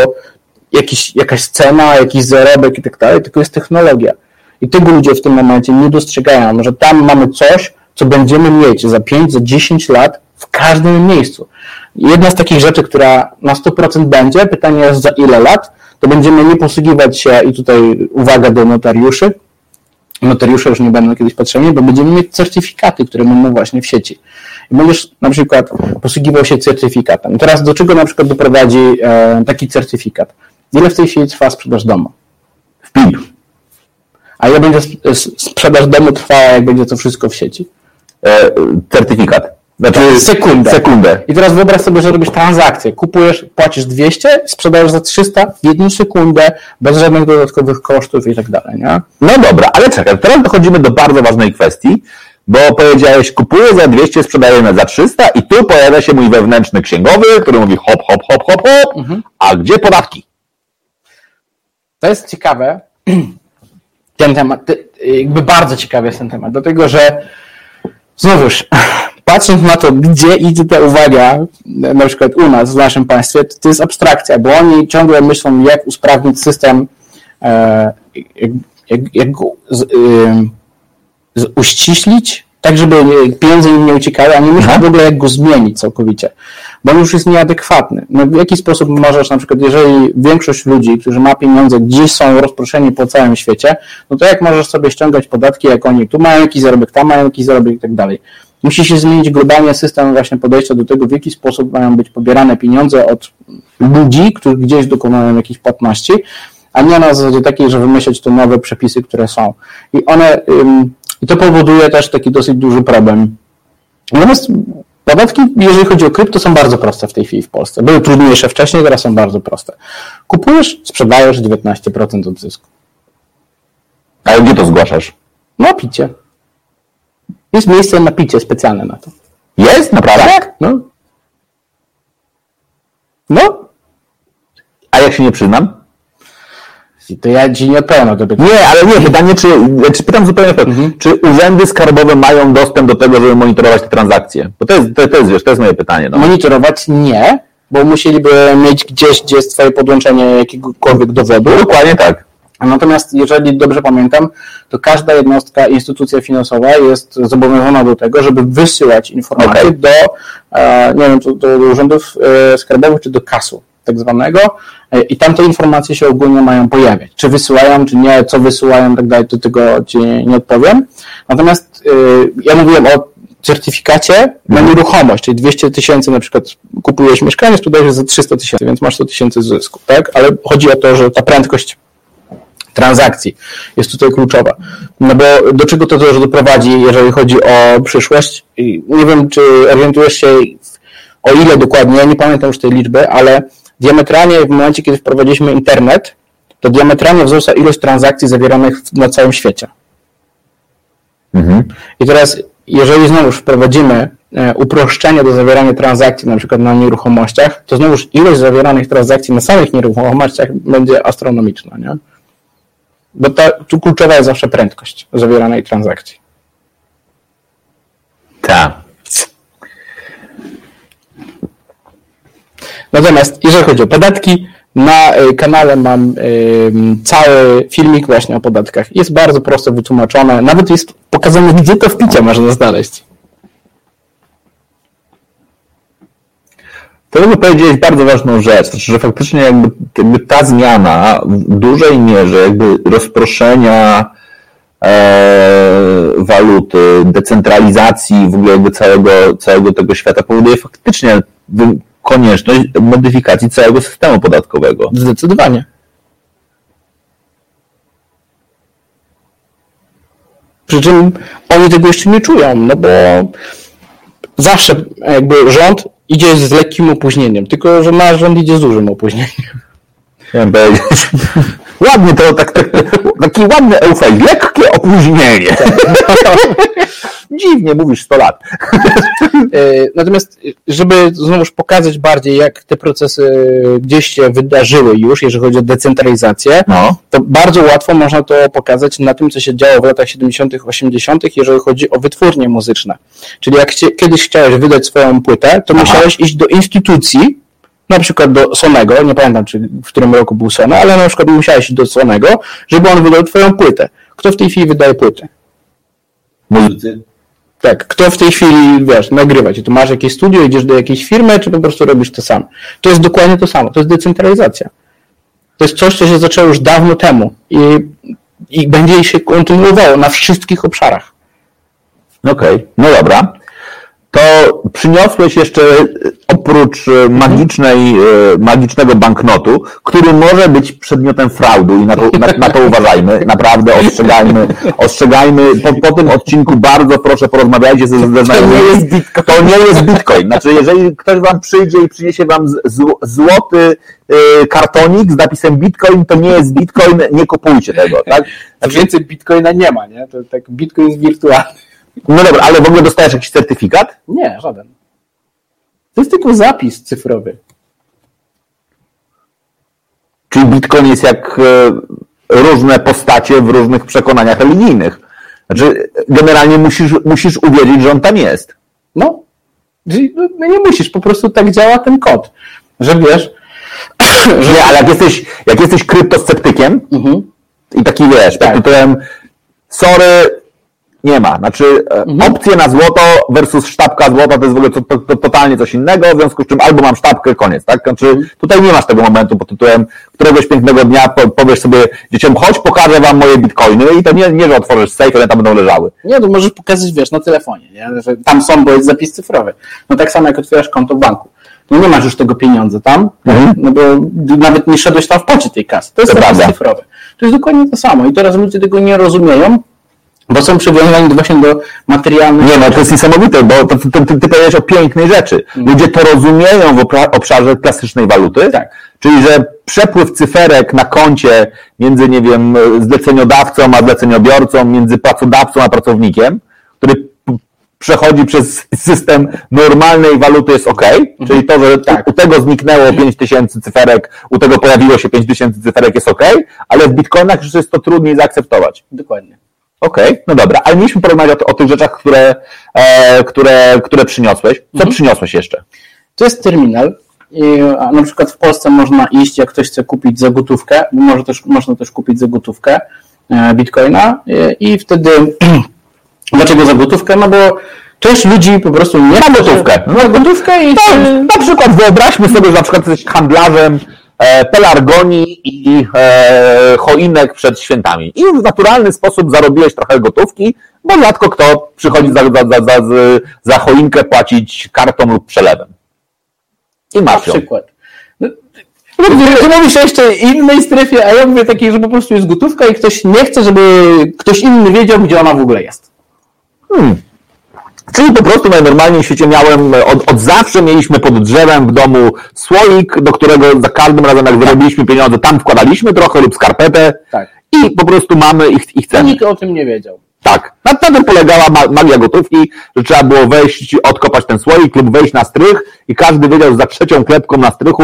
jakiś, jakaś cena, jakiś zarobek i tak dalej, tylko jest technologia. I tego ludzie w tym momencie nie dostrzegają, że tam mamy coś, co będziemy mieć za 5, za 10 lat w każdym miejscu. Jedna z takich rzeczy, która na 100% będzie, pytanie jest za ile lat, to będziemy nie posługiwać się, i tutaj uwaga do notariuszy, notariusze już nie będą kiedyś potrzebni, bo będziemy mieć certyfikaty, które mamy właśnie w sieci. I będziesz na przykład posługiwał się certyfikatem. Teraz do czego na przykład doprowadzi e, taki certyfikat? Ile w tej chwili trwa sprzedaż domu? W PIB. A ile będzie sprzedaż domu trwała, jak będzie to wszystko w sieci? E, certyfikat. Znaczy sekundę. sekundę. I teraz wyobraź sobie, że robisz transakcję. Kupujesz, płacisz 200, sprzedajesz za 300 w jedną sekundę, bez żadnych dodatkowych kosztów i tak dalej, nie? No dobra, ale czekaj, teraz dochodzimy do bardzo ważnej kwestii, bo powiedziałeś, kupuję za 200, sprzedaję za 300 i tu pojawia się mój wewnętrzny księgowy, który mówi hop, hop, hop, hop, hop, mhm. a gdzie podatki? To jest ciekawe, [CLEARS THROAT] ten temat, jakby bardzo ciekawy jest ten temat, dlatego że znowuż, patrząc na to, gdzie idzie ta uwaga, na przykład u nas, w naszym państwie, to, to jest abstrakcja, bo oni ciągle myślą, jak usprawnić system, e, jak, jak, jak go z, y, z, uściślić, tak żeby pieniądze im nie uciekały, a nie myślą w ogóle, jak go zmienić całkowicie, bo on już jest nieadekwatny. No, w jaki sposób możesz, na przykład, jeżeli większość ludzi, którzy ma pieniądze, gdzieś są rozproszeni po całym świecie, no to jak możesz sobie ściągać podatki, jak oni tu mają jakiś zarobek, tam mają jakiś zarobek i tak dalej. Musi się zmienić globalnie system właśnie podejścia do tego, w jaki sposób mają być pobierane pieniądze od ludzi, którzy gdzieś dokonują jakichś płatności, a nie na zasadzie takiej, że wymyślać te nowe przepisy, które są. I one, i to powoduje też taki dosyć duży problem. Natomiast podatki, jeżeli chodzi o krypto, są bardzo proste w tej chwili w Polsce. Były trudniejsze wcześniej, teraz są bardzo proste. Kupujesz, sprzedajesz 19% od zysku. Ale gdzie to zgłaszasz? No, picie. Jest miejsce na picie specjalne na to. Jest? Naprawdę? Tak, no. No. A jak się nie przyznam? To ja ci nie odpowiem na to pytanie. Nie, ale nie, pytanie, czy, czy pytam zupełnie mhm. czy urzędy skarbowe mają dostęp do tego, żeby monitorować te transakcje? Bo to jest, to, to jest, wiesz, to jest moje pytanie. No. Monitorować nie, bo musieliby mieć gdzieś, gdzie jest twoje podłączenie jakiegokolwiek dowodu. Dokładnie tak. Natomiast jeżeli dobrze pamiętam, to każda jednostka, instytucja finansowa jest zobowiązana do tego, żeby wysyłać informacje okay. do, e, nie wiem, do, do urzędów e, skarbowych czy do kasu tak zwanego e, i tam te informacje się ogólnie mają pojawiać. Czy wysyłają, czy nie, co wysyłają i tak dalej, to tego Ci nie odpowiem. Natomiast ja mówiłem o certyfikacie na mhm. nieruchomość, czyli 200 tysięcy na przykład kupujesz mieszkanie, sprzedajesz za 300 tysięcy, więc masz 100 tysięcy zysku, tak? Ale chodzi o to, że ta prędkość transakcji jest tutaj kluczowa. No bo do czego to też doprowadzi, jeżeli chodzi o przyszłość? Nie wiem, czy orientujesz się o ile dokładnie, ja nie pamiętam już tej liczby, ale diametralnie w momencie, kiedy wprowadziliśmy internet, to diametralnie wzrosła ilość transakcji zawieranych na całym świecie. Mhm. I teraz, jeżeli znowu wprowadzimy e, uproszczenie do zawierania transakcji, na przykład na nieruchomościach, to znowuż ilość zawieranych transakcji na samych nieruchomościach będzie astronomiczna, nie? Bo ta, tu kluczowa jest zawsze prędkość zawieranej transakcji. Tak. Natomiast jeżeli chodzi o podatki, na e, kanale mam cały filmik właśnie o podatkach. Jest bardzo prosto wytłumaczone. Nawet jest pokazane, gdzie to w picie można znaleźć. Bym powiedzieć bardzo ważną rzecz, znaczy, że faktycznie jakby, jakby ta zmiana w dużej mierze jakby rozproszenia e, waluty, decentralizacji w ogóle jakby całego, całego tego świata powoduje faktycznie konieczność modyfikacji całego systemu podatkowego. Zdecydowanie. Przy czym oni tego jeszcze nie czują, no bo zawsze jakby rząd idzie z lekkim opóźnieniem, tylko że nasz rząd idzie z dużym opóźnieniem. Ładnie to, tak, tak, taki ładny eufemizm, lekkie opóźnienie. [LAUGHS] Dziwnie mówisz 100 lat. E, [LAUGHS] natomiast, żeby znowuż pokazać bardziej, jak te procesy gdzieś się wydarzyły już, jeżeli chodzi o decentralizację, no. to bardzo łatwo można to pokazać na tym, co się działo w latach 70., 80., jeżeli chodzi o wytwórnie muzyczne. Czyli jak kiedyś chciałeś wydać swoją płytę, to Aha. musiałeś iść do instytucji, na przykład do Sonego, nie pamiętam, czy w którym roku był Sony, ale na przykład musiałeś iść do Sonego, żeby on wydał twoją płytę. Kto w tej chwili wydaje płyty? Muzycy. Tak, kto w tej chwili, wiesz, nagrywa ci? Tu masz jakieś studio, idziesz do jakiejś firmy, czy po prostu robisz to sam? To jest dokładnie to samo, to jest decentralizacja. To jest coś, co się zaczęło już dawno temu i, i będzie się kontynuowało na wszystkich obszarach. Okej, okay. no dobra to przyniosłeś jeszcze oprócz e, magicznej, e, magicznego banknotu, który może być przedmiotem fraudu i na to, na, na to uważajmy, naprawdę ostrzegajmy, ostrzegajmy. Po, po, tym odcinku bardzo proszę porozmawiajcie ze, ze znajomymi. To nie jest bitcoin. To nie jest bitcoin. Znaczy, jeżeli ktoś wam przyjdzie i przyniesie wam złoty kartonik z napisem bitcoin, to nie jest bitcoin, nie kupujcie tego, tak? Znaczy, więcej bitcoina nie ma, nie? To tak bitcoin jest wirtualny. No dobra, ale w ogóle dostajesz jakiś certyfikat? Nie, żaden. To jest tylko zapis cyfrowy. Czyli Bitcoin jest jak e, różne postacie w różnych przekonaniach religijnych. Znaczy, generalnie musisz, musisz uwierzyć, że on tam jest. No. No nie musisz, po prostu tak działa ten kod. Że wiesz. Że... [CLEARS THROAT] Nie, ale jak jesteś, jak jesteś kryptosceptykiem mhm. i taki wiesz, tak. pod tytułem sorry, nie ma. Znaczy e, mhm. opcje na złoto versus sztabka złota to jest w ogóle to, to, to, totalnie coś innego, w związku z czym albo mam sztabkę, koniec, tak? Znaczy mhm. tutaj nie masz tego momentu pod tytułem któregoś pięknego dnia powiesz sobie dzieciom, chodź, pokażę wam moje bitcoiny i to nie, nie że otworzysz safe, one tam będą leżały. Nie, to możesz pokazać, wiesz, na telefonie, nie? że tam są, bo jest zapis cyfrowy. No tak samo jak otwierasz konto w banku. No nie masz już tego pieniądza tam, mhm. no bo nawet nie szedłeś tam w pocie tej kasy. To jest zapis cyfrowy. To jest dokładnie to samo i teraz ludzie tego nie rozumieją, bo są przywiązani właśnie do materialnych... Nie no, to jest niesamowite, bo to, to, to, ty powiedziałeś o pięknej rzeczy. Mm. Ludzie to rozumieją w obszarze klasycznej waluty, tak. czyli że przepływ cyferek na koncie między, nie wiem, zleceniodawcą a zleceniobiorcą, między pracodawcą a pracownikiem, który przechodzi przez system normalnej waluty jest ok, mhm. czyli to, że tak. u tego zniknęło 5000 cyferek, u tego pojawiło się 5000 cyferek jest ok, ale w bitcoinach już jest to trudniej zaakceptować. Dokładnie. Okej, okay, no dobra, ale mieliśmy porozmawiać o, o tych rzeczach, które, e, które, które przyniosłeś. Co mhm. przyniosłeś jeszcze? To jest terminal. I na przykład w Polsce można iść, jak ktoś chce kupić za gotówkę, może też, można też kupić za gotówkę e, bitcoina i, i wtedy [CLEARS THROAT] dlaczego za gotówkę? No bo część ludzi po prostu nie ma gotówkę. Ma gotówkę i... No, na przykład wyobraźmy sobie, że na przykład jesteś handlarzem pelargonii i e, choinek przed świętami. I w naturalny sposób zarobiłeś trochę gotówki, bo rzadko kto przychodzi za, za, za, za choinkę płacić kartą lub przelewem. I masz Na przykład. No, ty mówisz o jeszcze innej strefie, a ja mówię takiej, że po prostu jest gotówka i ktoś nie chce, żeby ktoś inny wiedział, gdzie ona w ogóle jest. Hmm. Czyli po prostu najnormalniej w świecie miałem, od, od zawsze mieliśmy pod drzewem w domu słoik, do którego za każdym razem jak wyrobiliśmy pieniądze, tam wkładaliśmy trochę lub skarpetę Tak. i po prostu mamy ich, ich chcemy. nikt o tym nie wiedział. Tak. Na na tym polegała ma- magia gotówki, że trzeba było wejść, odkopać ten słoik lub wejść na strych i każdy wiedział, że za trzecią klepką na strychu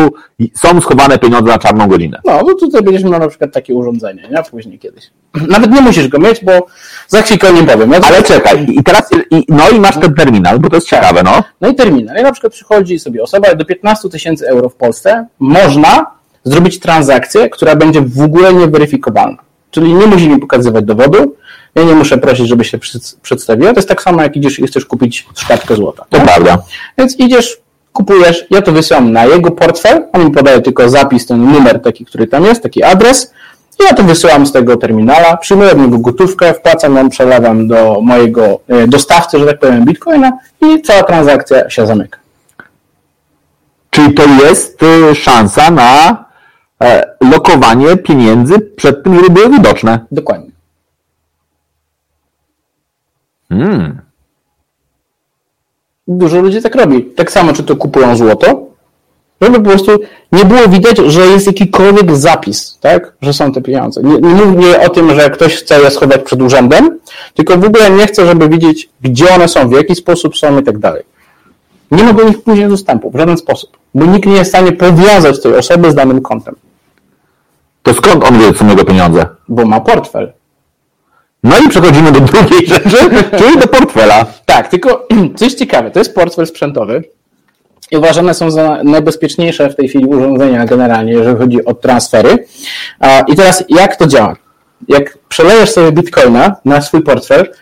są schowane pieniądze na czarną godzinę. No, no tutaj będziesz miał na przykład takie urządzenie, nie? Później kiedyś. [CLEARS THROAT] Nawet nie musisz go mieć, bo za chwilkę o nim powiem. Ja Ale czekaj, i teraz, i, no i masz ten terminal, bo to jest ciekawe, no. No i terminal. I na przykład przychodzi sobie osoba do 15 tysięcy euro w Polsce, można zrobić transakcję, która będzie w ogóle nieweryfikowalna. Czyli nie musi mi pokazywać dowodu, ja nie muszę prosić, żeby się przed- przedstawiła. To jest tak samo, jak idziesz i chcesz kupić sztabkę złota. To prawda. Więc idziesz, kupujesz, ja to wysyłam na jego portfel, on mi podaje tylko zapis, ten numer taki, który tam jest, taki adres, i ja to wysyłam z tego terminala, przyjmuję od niego gotówkę, wpłacam ją, przelewam do mojego e, dostawcy, że tak powiem, bitcoina i cała transakcja się zamyka. Czyli to jest y, szansa na e, lokowanie pieniędzy przed tym, żeby były widoczne. Dokładnie. Hmm. Dużo ludzi tak robi. Tak samo, czy to kupują złoto, żeby po prostu nie było widać, że jest jakikolwiek zapis, tak? że są te pieniądze. Nie, nie mówię o tym, że ktoś chce je schować przed urzędem, tylko w ogóle nie chce, żeby widzieć, gdzie one są, w jaki sposób są i tak dalej. Nie ma do nich później dostępu w żaden sposób, bo nikt nie jest w stanie powiązać tej osoby z danym kontem, To skąd on wie, co jego pieniądze? bo ma portfel. No i przechodzimy do drugiej rzeczy, [LAUGHS] czyli do portfela. Tak, tylko [CLEARS THROAT] coś ciekawe, to jest portfel sprzętowy i uważane są za najbezpieczniejsze w tej chwili urządzenia generalnie, jeżeli chodzi o transfery. I teraz jak to działa? Jak przelejesz sobie bitcoina na swój portfel,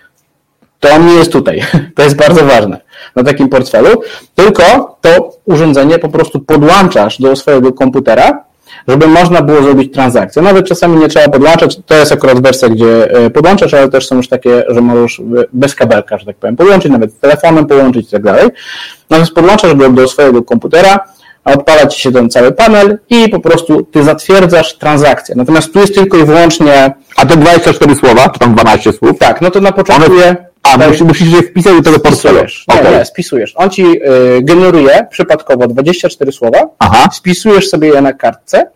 to on nie jest tutaj. [LAUGHS] To jest bardzo ważne na takim portfelu, tylko to urządzenie po prostu podłączasz do swojego komputera, żeby można było zrobić transakcję. Nawet czasami nie trzeba podłączać, to jest akurat wersja, gdzie e, podłączasz, ale też są już takie, że możesz bez kabelka, że tak powiem, podłączyć, nawet z telefonem połączyć i tak dalej. Natomiast podłączasz go do swojego komputera, a odpala ci się ten cały panel i po prostu ty zatwierdzasz transakcję. Natomiast tu jest tylko i wyłącznie, A te 24 słowa, czy tam 12 słów? tak, no to na początku One- A, tak, musisz, musisz je wpisać do tego portfela. Nie, nie, spisujesz. On ci y, generuje przypadkowo 24 słowa, Aha. spisujesz sobie je na kartce,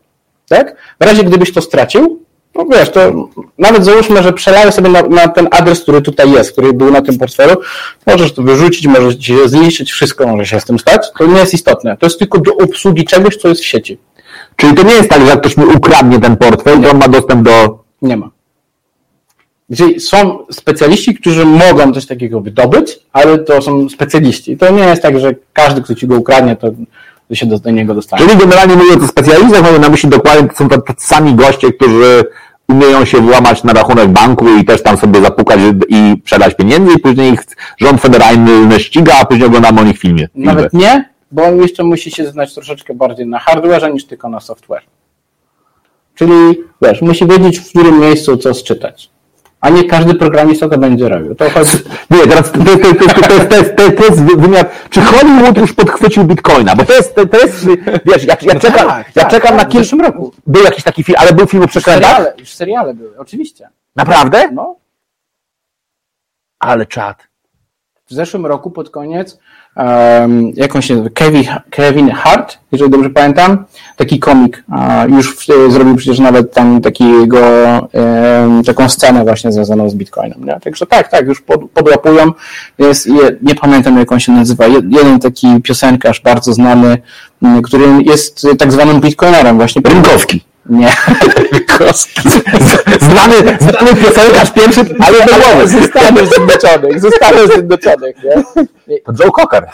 tak? W razie gdybyś to stracił, no wiesz, to nawet załóżmy, że przelałeś sobie na, na ten adres, który tutaj jest, który był na tym portfelu, możesz to wyrzucić, możesz się zniszczyć, wszystko może się z tym stać, to nie jest istotne. To jest tylko do obsługi czegoś, co jest w sieci. Czyli to nie jest tak, że jak ktoś mi ukradnie ten portfel, to on ma dostęp do... Nie ma. Czyli są specjaliści, którzy mogą coś takiego wydobyć, ale to są specjaliści. To nie jest tak, że każdy, kto ci go ukradnie, to się do, do niego dostanie. Czyli generalnie mówiąc o specjalistach, mamy na myśli dokładnie, to są tacy sami goście, którzy umieją się włamać na rachunek banku i też tam sobie zapukać i przelać pieniędzy i później ich rząd federalny ściga, a później oglądamy o nich filmie. Nawet nie, bo on jeszcze musi się znać troszeczkę bardziej na hardware'ze niż tylko na software. Czyli wiesz, musi wiedzieć, w którym miejscu co sczytać. A nie każdy programista to będzie robił. To chodzi... Nie, teraz to, to, to, to, to, to, jest- to, jest- to, jest wymiar. Czy Hollywood już podchwycił bitcoina? Bo to jest, to, jest wiesz, ja, ja czekam, ja czekam na w kilka. zeszłym roku. Był jakiś taki film, ale był film o przekrętach? Seriale, już seriale były, oczywiście. Naprawdę? No, Ale czad. w zeszłym roku pod koniec um, jakąś się nazywa, Kevin, Kevin Hart, jeżeli dobrze pamiętam, taki komik, a już w, zrobił przecież nawet tam takiego, em, taką scenę właśnie związaną z Bitcoinem. Nie? Także tak, tak, już pod, podłapują. Jest, je, nie pamiętam jak on się nazywa, Je- jeden taki piosenkarz bardzo znany, który jest tak zwanym Bitcoinerem właśnie. Rynkowski. Nie. Znany, znany piosenkarz pierwszy, ale Ale ze Stanów Zjednoczonych, ze Stanów Zjednoczonych, nie? To Joe Cocker.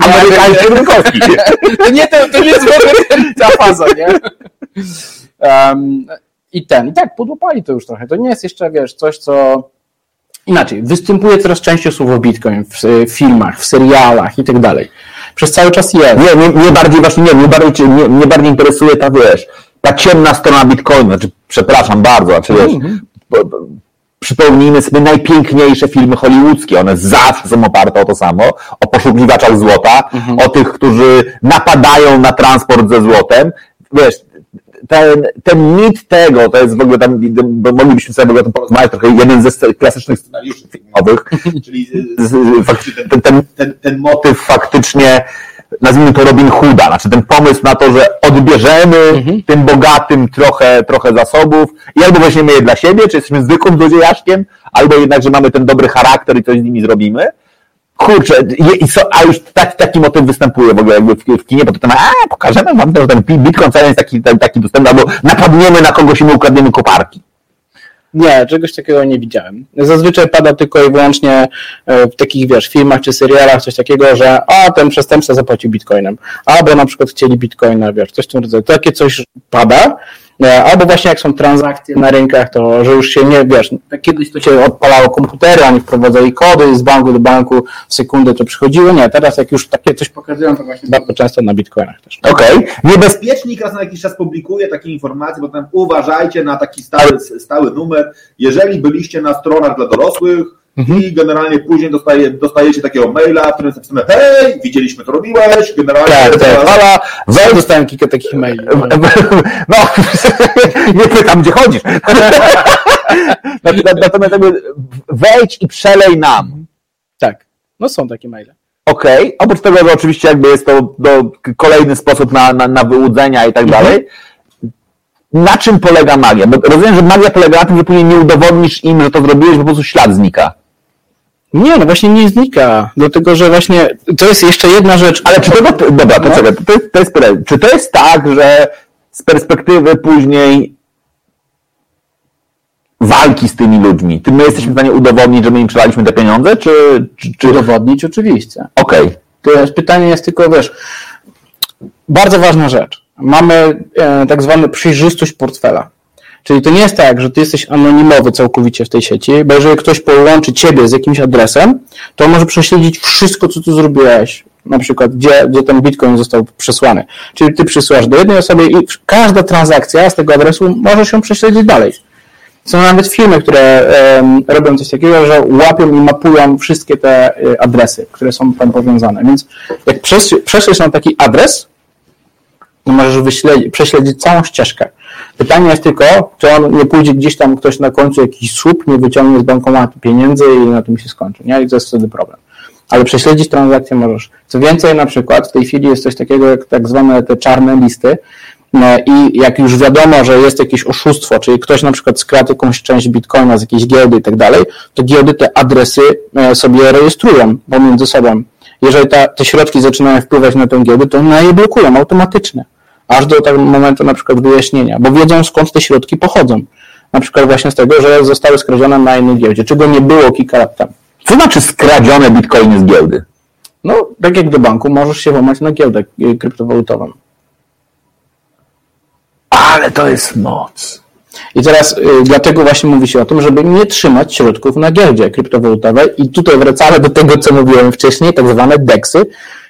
Amerykański Rynkowski. To nie, to, to nie jest w ogóle ta faza, nie? Um, I ten, i tak, podłapali to już trochę. To nie jest jeszcze, wiesz, coś, co... Inaczej, występuje coraz częściej słowo Bitcoin w, w filmach, w serialach i tak dalej. Przez cały czas jest. Nie, mnie, mnie bardziej właśnie, nie, mnie bardziej, mnie, mnie bardziej interesuje ta, wiesz, ta ciemna strona Bitcoina, znaczy, przepraszam bardzo, znaczy, wiesz, bo, bo, przypomnijmy sobie najpiękniejsze filmy hollywoodzkie, one zawsze są oparte o to samo, o poszukiwaczach złota, o tych, którzy napadają na transport ze złotem, wiesz, ten, ten mit tego, to jest w ogóle tam, bo moglibyśmy sobie w ogóle porozmawiać trochę, jeden ze klasycznych scenariuszy filmowych, [LAUGHS] czyli z, z, faktycznie ten, ten, ten, ten motyw faktycznie nazwijmy to Robin Hooda, znaczy ten pomysł na to, że odbierzemy mhm. tym bogatym trochę, trochę zasobów i albo weźmiemy je dla siebie, czy jesteśmy zwykłym złodziejaszkiem, albo jednak, że mamy ten dobry charakter i coś z nimi zrobimy. Kurczę, i, so, a już taki, taki motyw występuje w ogóle jakby w, w kinie, bo to tam, a pokażemy wam, że ten Bitcoin jest taki, taki dostępny, albo napadniemy na kogoś i my ukradniemy koparki. Nie, czegoś takiego nie widziałem. Zazwyczaj pada tylko i wyłącznie e, w takich, wiesz, filmach czy serialach coś takiego, że a, ten przestępca zapłacił bitcoinem, albo na przykład chcieli bitcoina, wiesz, coś w tym rodzaju. Takie coś pada, albo właśnie jak są transakcje na rynkach, to że już się nie, wiesz, kiedyś to się odpalało komputery, oni wprowadzali kody z banku do banku, w sekundę to przychodziło, nie, teraz jak już takie coś pokazują, to właśnie bardzo często na bitcoinach też. Okej, okay. niebezpiecznik raz na jakiś czas publikuje takie informacje, bo tam uważajcie na taki stały, stały numer, jeżeli byliście na stronach dla dorosłych, Mhm. I generalnie później dostaje, dostajecie takiego maila, w którym jest napisane hej, widzieliśmy co robiłeś, generalnie... Tak, tak. Ala, ja dostałem kilka takich maili. [LAUGHS] No, [LAUGHS] nie pytam, gdzie chodzisz. [LAUGHS] Natomiast wejdź i przelej nam. Tak, no są takie maile. Okej, okay. oprócz tego, że oczywiście jakby jest to no, kolejny sposób na, na, na wyłudzenia i tak mhm. dalej, na czym polega magia? Bo rozumiem, że magia polega na tym, że później nie udowodnisz im, że to zrobiłeś, bo po prostu ślad znika. Nie, no właśnie nie znika, dlatego że właśnie to jest jeszcze jedna rzecz. Ale czy tego, dobra, to no. czekaj, to jest, to jest, czy to jest tak, że z perspektywy później walki z tymi ludźmi, ty my jesteśmy w stanie udowodnić, że my im przelaliśmy te pieniądze, czy... czy, czy... Udowodnić oczywiście. Okej. Okay. To jest, pytanie jest tylko, wiesz, bardzo ważna rzecz. Mamy e, tak zwaną przejrzystość portfela. Czyli to nie jest tak, że ty jesteś anonimowy całkowicie w tej sieci, bo jeżeli ktoś połączy ciebie z jakimś adresem, to może prześledzić wszystko, co tu zrobiłeś. Na przykład, gdzie, gdzie ten bitcoin został przesłany. Czyli ty przysyłasz do jednej osoby i każda transakcja z tego adresu może się prześledzić dalej. Są nawet firmy, które um, robią coś takiego, że łapią i mapują wszystkie te y, adresy, które są tam powiązane. Więc jak przeszłeś na taki adres, to możesz prześledzić całą ścieżkę. Pytanie jest tylko, czy on nie pójdzie gdzieś tam ktoś na końcu jakiś słup, nie wyciągnie z bankomatu pieniędzy i na tym się skończy, nie? I to jest wtedy problem. Ale prześledzić transakcję możesz. Co więcej, na przykład w tej chwili jest coś takiego jak tak zwane te czarne listy, e, i jak już wiadomo, że jest jakieś oszustwo, czyli ktoś na przykład skradł jakąś część bitcoina z jakiejś giełdy i tak dalej, to giełdy te adresy e, sobie rejestrują pomiędzy sobą. Jeżeli te środki zaczynają wpływać na tę giełdę, to one je blokują automatycznie aż do tego momentu na przykład wyjaśnienia, bo wiedzą skąd te środki pochodzą. Na przykład właśnie z tego, że zostały skradzione na innej giełdzie, czego nie było kilka lat temu. Co znaczy skradzione bitcoiny z giełdy? No, tak jak do banku, możesz się włamać na giełdę kryptowalutową. Ale to jest moc. I teraz y, dlatego właśnie mówi się o tym, żeby nie trzymać środków na giełdzie kryptowalutowej i tutaj wracamy do tego, co mówiłem wcześniej, tak zwane DEXy,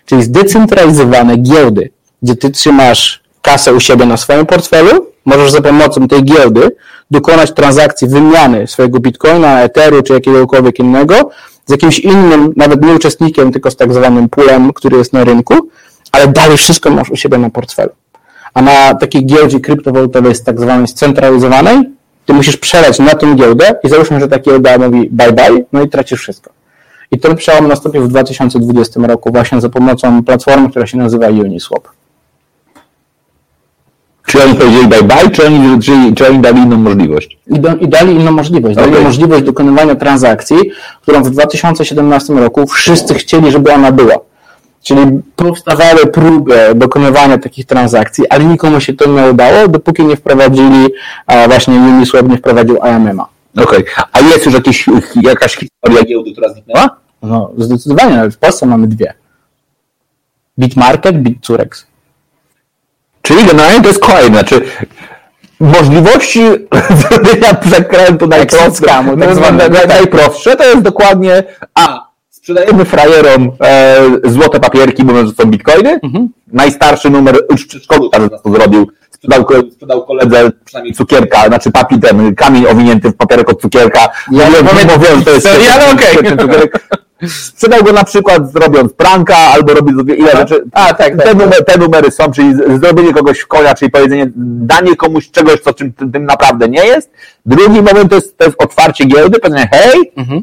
czyli zdecentralizowane giełdy, gdzie ty trzymasz kasę u siebie na swoim portfelu, możesz za pomocą tej giełdy dokonać transakcji wymiany swojego bitcoina, etheru czy jakiegokolwiek innego z jakimś innym, nawet nie uczestnikiem, tylko z tak zwanym poolem, który jest na rynku, ale dalej wszystko masz u siebie na portfelu. A na takiej giełdzie kryptowalutowej tak zwanej scentralizowanej, ty musisz przeleć na tę giełdę i załóżmy, że ta giełda mówi bye bye, no i tracisz wszystko. I ten przełom nastąpił w 2020 roku właśnie za pomocą platformy, która się nazywa Uniswap. Czy oni powiedzieli bye bye, czy oni, czy, czy oni dali inną możliwość? I, do, i dali inną możliwość. Dali okay. możliwość dokonywania transakcji, którą w 2017 roku wszyscy chcieli, żeby ona była. Czyli powstawały próby dokonywania takich transakcji, ale nikomu się to nie udało, dopóki nie wprowadzili, a właśnie Uniswap nie wprowadził AMM-a. Okej, okay. a jest już jakieś, jakaś historia giełdy, która zniknęła? No, zdecydowanie, w Polsce mamy dwie. Bitmarket, Bitcurex. Czyli generalnie to jest kolejne, znaczy możliwości [LAUGHS] zrobienia przekrętu najprostsze, tak najprostsze to jest dokładnie a sprzedajemy frajerom e, złote papierki, mówiąc, że są bitcoiny. Mhm. Najstarszy numer, już w przedszkolu nas to zrobił, sprzedał, sprzedał koledze przynajmniej cukierka, znaczy papi ten, kamień owinięty w papierek od cukierka. Ja nie mówię, że to jest... Ja, [LAUGHS] no, okay. Sprzedał go na przykład zrobiąc pranka, albo robić ile rzeczy. A, tak, tak, te, tak. numery, te numery są, czyli zrobienie kogoś w konia, czyli powiedzenie, danie komuś czegoś, co czym tym, naprawdę nie jest. Drugi moment to jest, to jest otwarcie giełdy, powiedzenie, hej, Mhm.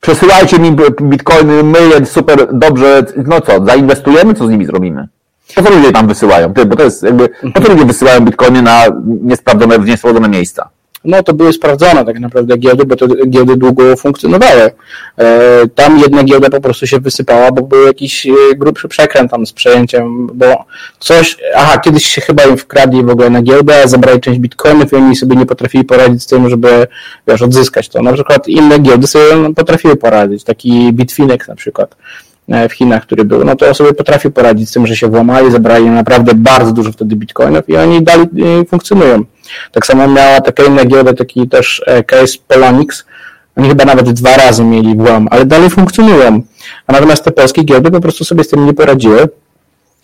przesyłajcie mi bitcoiny, my je super dobrze, no co, zainwestujemy, co z nimi zrobimy? Po co ludzie tam wysyłają? Ty, bo to jest jakby, po co ludzie wysyłają bitcoiny na niesprawdzone, w niesprawdzone miejsca? No to były sprawdzone tak naprawdę giełdy, bo te giełdy długo funkcjonowały. E, Tam jedna giełda po prostu się wysypała, bo był jakiś e, grubszy przekręt tam z przejęciem, bo coś, aha, kiedyś się chyba im wkradli w ogóle na giełdę, zabrali część bitcoinów i oni sobie nie potrafili poradzić z tym, żeby, wiesz, odzyskać to. Na przykład inne giełdy sobie potrafiły poradzić, taki Bitfinex na przykład w Chinach, który był, no to sobie potrafił poradzić z tym, że się włamali, zabrali naprawdę bardzo dużo wtedy bitcoinów i oni dalej e, funkcjonują. Tak samo miała taka inna giełda, taki też e, case Polonix, oni chyba nawet dwa razy mieli włam, ale dalej funkcjonują. A natomiast te polskie giełdy po prostu sobie z tym nie poradziły.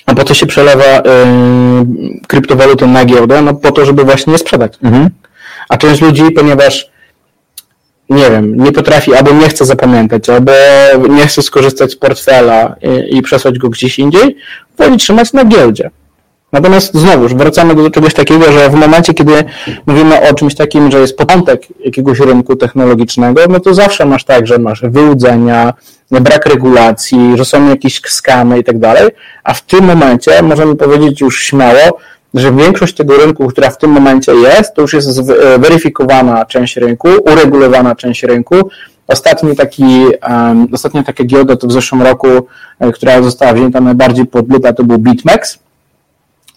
A po to się przelewa e, kryptowaluty na giełdę, no po to, żeby właśnie je sprzedać. A część ludzi, ponieważ nie wiem, nie potrafi, albo nie chce zapamiętać, albo nie chce skorzystać z portfela i, i przesłać go gdzieś indziej, woli trzymać na giełdzie. Natomiast znowuż wracamy do czegoś takiego, że w momencie, kiedy mówimy o czymś takim, że jest początek jakiegoś rynku technologicznego, no to zawsze masz tak, że masz wyłudzenia, brak regulacji, że są jakieś skamy i tak dalej, a w tym momencie możemy powiedzieć już śmiało, że większość tego rynku, która w tym momencie jest, to już jest zweryfikowana część rynku, uregulowana część rynku. Ostatni taki, um, ostatnia taka giełda to w zeszłym roku, e, która została wzięta najbardziej pod lupę, to był BitMEX.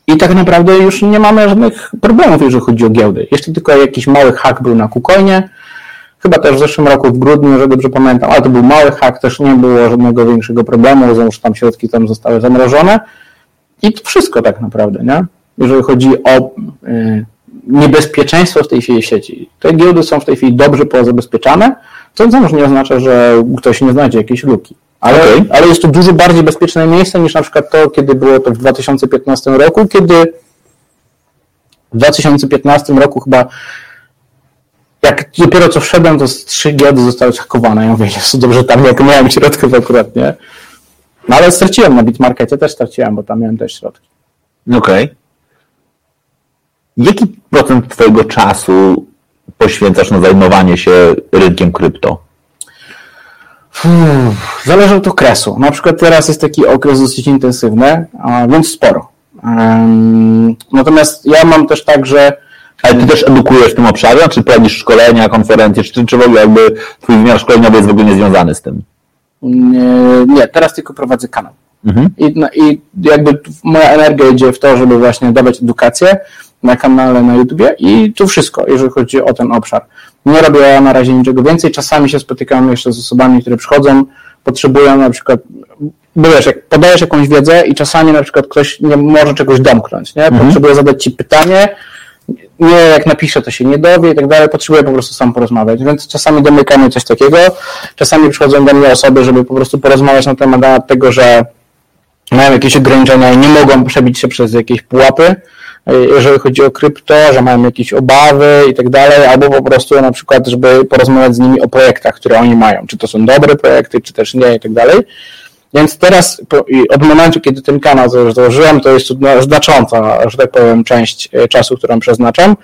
I tak naprawdę już nie mamy żadnych problemów, jeżeli chodzi o giełdy. Jeszcze tylko jakiś mały hak był na KuCoinie, chyba też w zeszłym roku w grudniu, że dobrze pamiętam, ale to był mały hak, też nie było żadnego większego problemu, że tam środki tam zostały zamrożone. I to wszystko tak naprawdę, nie? Jeżeli chodzi o y, niebezpieczeństwo w tej chwili sieci. Te giełdy są w tej chwili dobrze pozabezpieczane, co wciąż nie oznacza, że ktoś nie znajdzie jakiejś luki. Ale, Okej. ale jest to dużo bardziej bezpieczne miejsce niż na przykład to, kiedy było to w 2015 roku, kiedy w 2015 roku chyba jak dopiero co wszedłem, to z trzy giełdy zostały zhakowane. Ja mówię, jest dobrze tam jak miałem środków akurat, nie? No ale straciłem na Bitmarkecie, też straciłem, bo tam miałem też środki. Okej. Jaki procent Twojego czasu poświęcasz na zajmowanie się rynkiem krypto? Zależy od okresu. Na przykład teraz jest taki okres dosyć intensywny, więc sporo. Natomiast ja mam też tak, że Ale Ty też edukujesz w tym obszarze? Czy prowadzisz szkolenia, konferencje, czy, czy w ogóle jakby Twój wymiar szkoleniowy jest w ogóle niezwiązany z tym? nie, nie teraz tylko prowadzę kanał. Mhm. I, no, I jakby moja energia idzie w to, żeby właśnie dawać edukację na kanale na YouTubie i to wszystko, jeżeli chodzi o ten obszar. Nie robię na razie niczego więcej. Czasami się spotykam jeszcze z osobami, które przychodzą, potrzebują na przykład, bo wiesz, jak podajesz jakąś wiedzę i czasami na przykład ktoś nie może czegoś domknąć, nie? Potrzebuje zadać ci pytanie, nie, jak napiszę, to się nie dowie i tak dalej, potrzebuję po prostu sam porozmawiać. Więc czasami domykamy coś takiego, czasami przychodzą do mnie osoby, żeby po prostu porozmawiać na temat tego, że mają jakieś ograniczenia i nie mogą przebić się przez jakieś pułapy, jeżeli chodzi o krypto, że mają jakieś obawy i tak dalej, albo po prostu na przykład, żeby porozmawiać z nimi o projektach, które oni mają, czy to są dobre projekty, czy też nie i tak dalej. Więc teraz, od momentu, kiedy ten kanał za- założyłem, to jest znacząca, że tak powiem, część e, czasu, którą przeznaczam.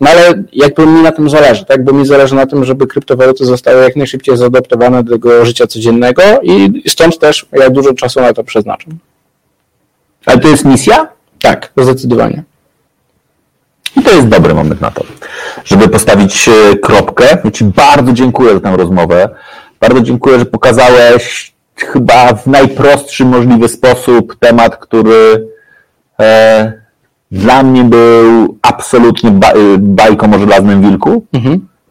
No ale jakby mi na tym zależy, tak? Bo mi zależy na tym, żeby kryptowaluty zostały jak najszybciej zaadoptowane do tego życia codziennego i stąd też ja dużo czasu na to przeznaczam. Ale to jest misja? Tak, zdecydowanie. I to jest dobry moment na to, żeby postawić e, kropkę. Ja Ci bardzo dziękuję za tę rozmowę. Bardzo dziękuję, że pokazałeś chyba w najprostszy możliwy sposób temat, który e, dla mnie był absolutnie ba, e, bajką o żelaznym wilku.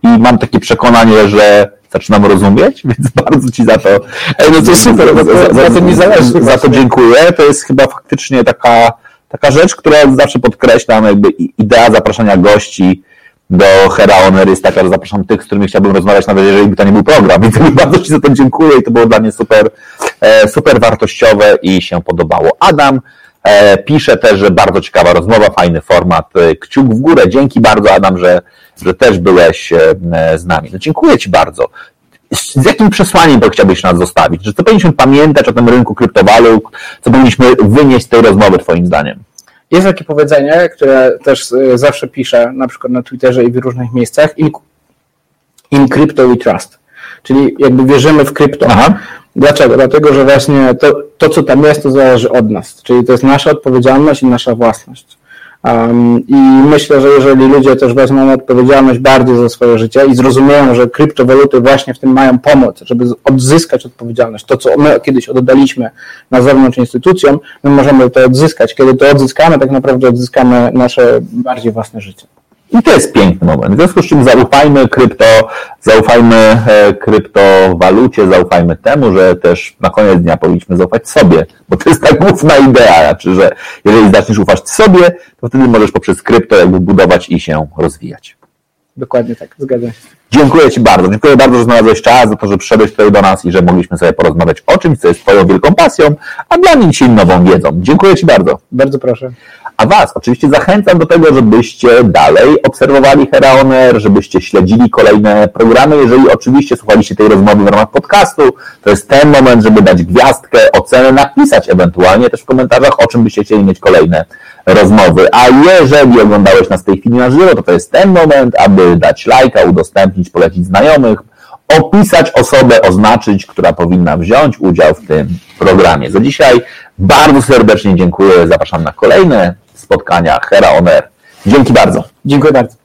I mam takie przekonanie, że zaczynam rozumieć, [LAUGHS] więc bardzo Ci za to. Ej, no to super, bo to- na tym mi zależy Za to dziękuję. To jest chyba faktycznie taka, taka rzecz, która zawsze podkreślam, jakby i- idea zapraszania gości do Hera Honor jest taka, że zapraszam tych, z którymi chciałbym rozmawiać, nawet jeżeli by to nie był program. [LAUGHS] Więc jakby bardzo Ci za to dziękuję i to było dla mnie super, e, super wartościowe i się podobało. Adam e, pisze też, że bardzo ciekawa rozmowa, fajny format. E, Kciuk w górę. Dzięki bardzo, Adam, że, że też byłeś z nami. No, dziękuję Ci bardzo. Z jakim przesłaniem to chciałbyś nas zostawić? Że co powinniśmy pamiętać o tym rynku kryptowalut? Co powinniśmy wynieść z tej rozmowy, Twoim zdaniem? Jest takie powiedzenie, które też e, zawsze piszę, na przykład na Twitterze i w różnych miejscach. In, in crypto we trust. Czyli jakby wierzymy w krypto. Aha. Dlaczego? Dlatego, że właśnie to, to, co tam jest, to zależy od nas. Czyli to jest nasza odpowiedzialność i nasza własność. Um, I myślę, że jeżeli ludzie też wezmą odpowiedzialność bardziej za swoje życie i zrozumieją, że kryptowaluty właśnie w tym mają pomóc, żeby odzyskać odpowiedzialność, to co my kiedyś oddaliśmy na zewnątrz instytucjom, my możemy to odzyskać. Kiedy to odzyskamy, tak naprawdę odzyskamy nasze bardziej własne życie. I to jest piękny moment. W związku z czym zaufajmy krypto, zaufajmy e, kryptowalucie, zaufajmy temu, że też na koniec dnia powinniśmy zaufać sobie, bo to jest ta główna idea, znaczy, że jeżeli zaczniesz ufać sobie, to wtedy możesz poprzez krypto jakby budować i się rozwijać. Dokładnie tak, zgadzam się. Dziękuję Ci bardzo. Dziękuję bardzo, że znalazłeś czas, za to, że przyszedłeś tutaj do nas i że mogliśmy sobie porozmawiać o czymś, co jest Twoją wielką pasją, a dla mnie dzisiaj nową wiedzą. Dziękuję Ci bardzo. Bardzo proszę. A Was oczywiście zachęcam do tego, żebyście dalej obserwowali Heraoner, żebyście śledzili kolejne programy. Jeżeli oczywiście słuchaliście tej rozmowy w ramach podcastu, to jest ten moment, żeby dać gwiazdkę, ocenę, napisać ewentualnie też w komentarzach, o czym byście chcieli mieć kolejne rozmowy. A jeżeli oglądałeś nas w tej chwili na żywo, to to jest ten moment, aby dać lajka, udostępnić, polecić znajomych, opisać osobę, oznaczyć, która powinna wziąć udział w tym programie. Za dzisiaj bardzo serdecznie dziękuję. Zapraszam na kolejne spotkania Hera On Air. Dzięki bardzo. Dziękuję bardzo.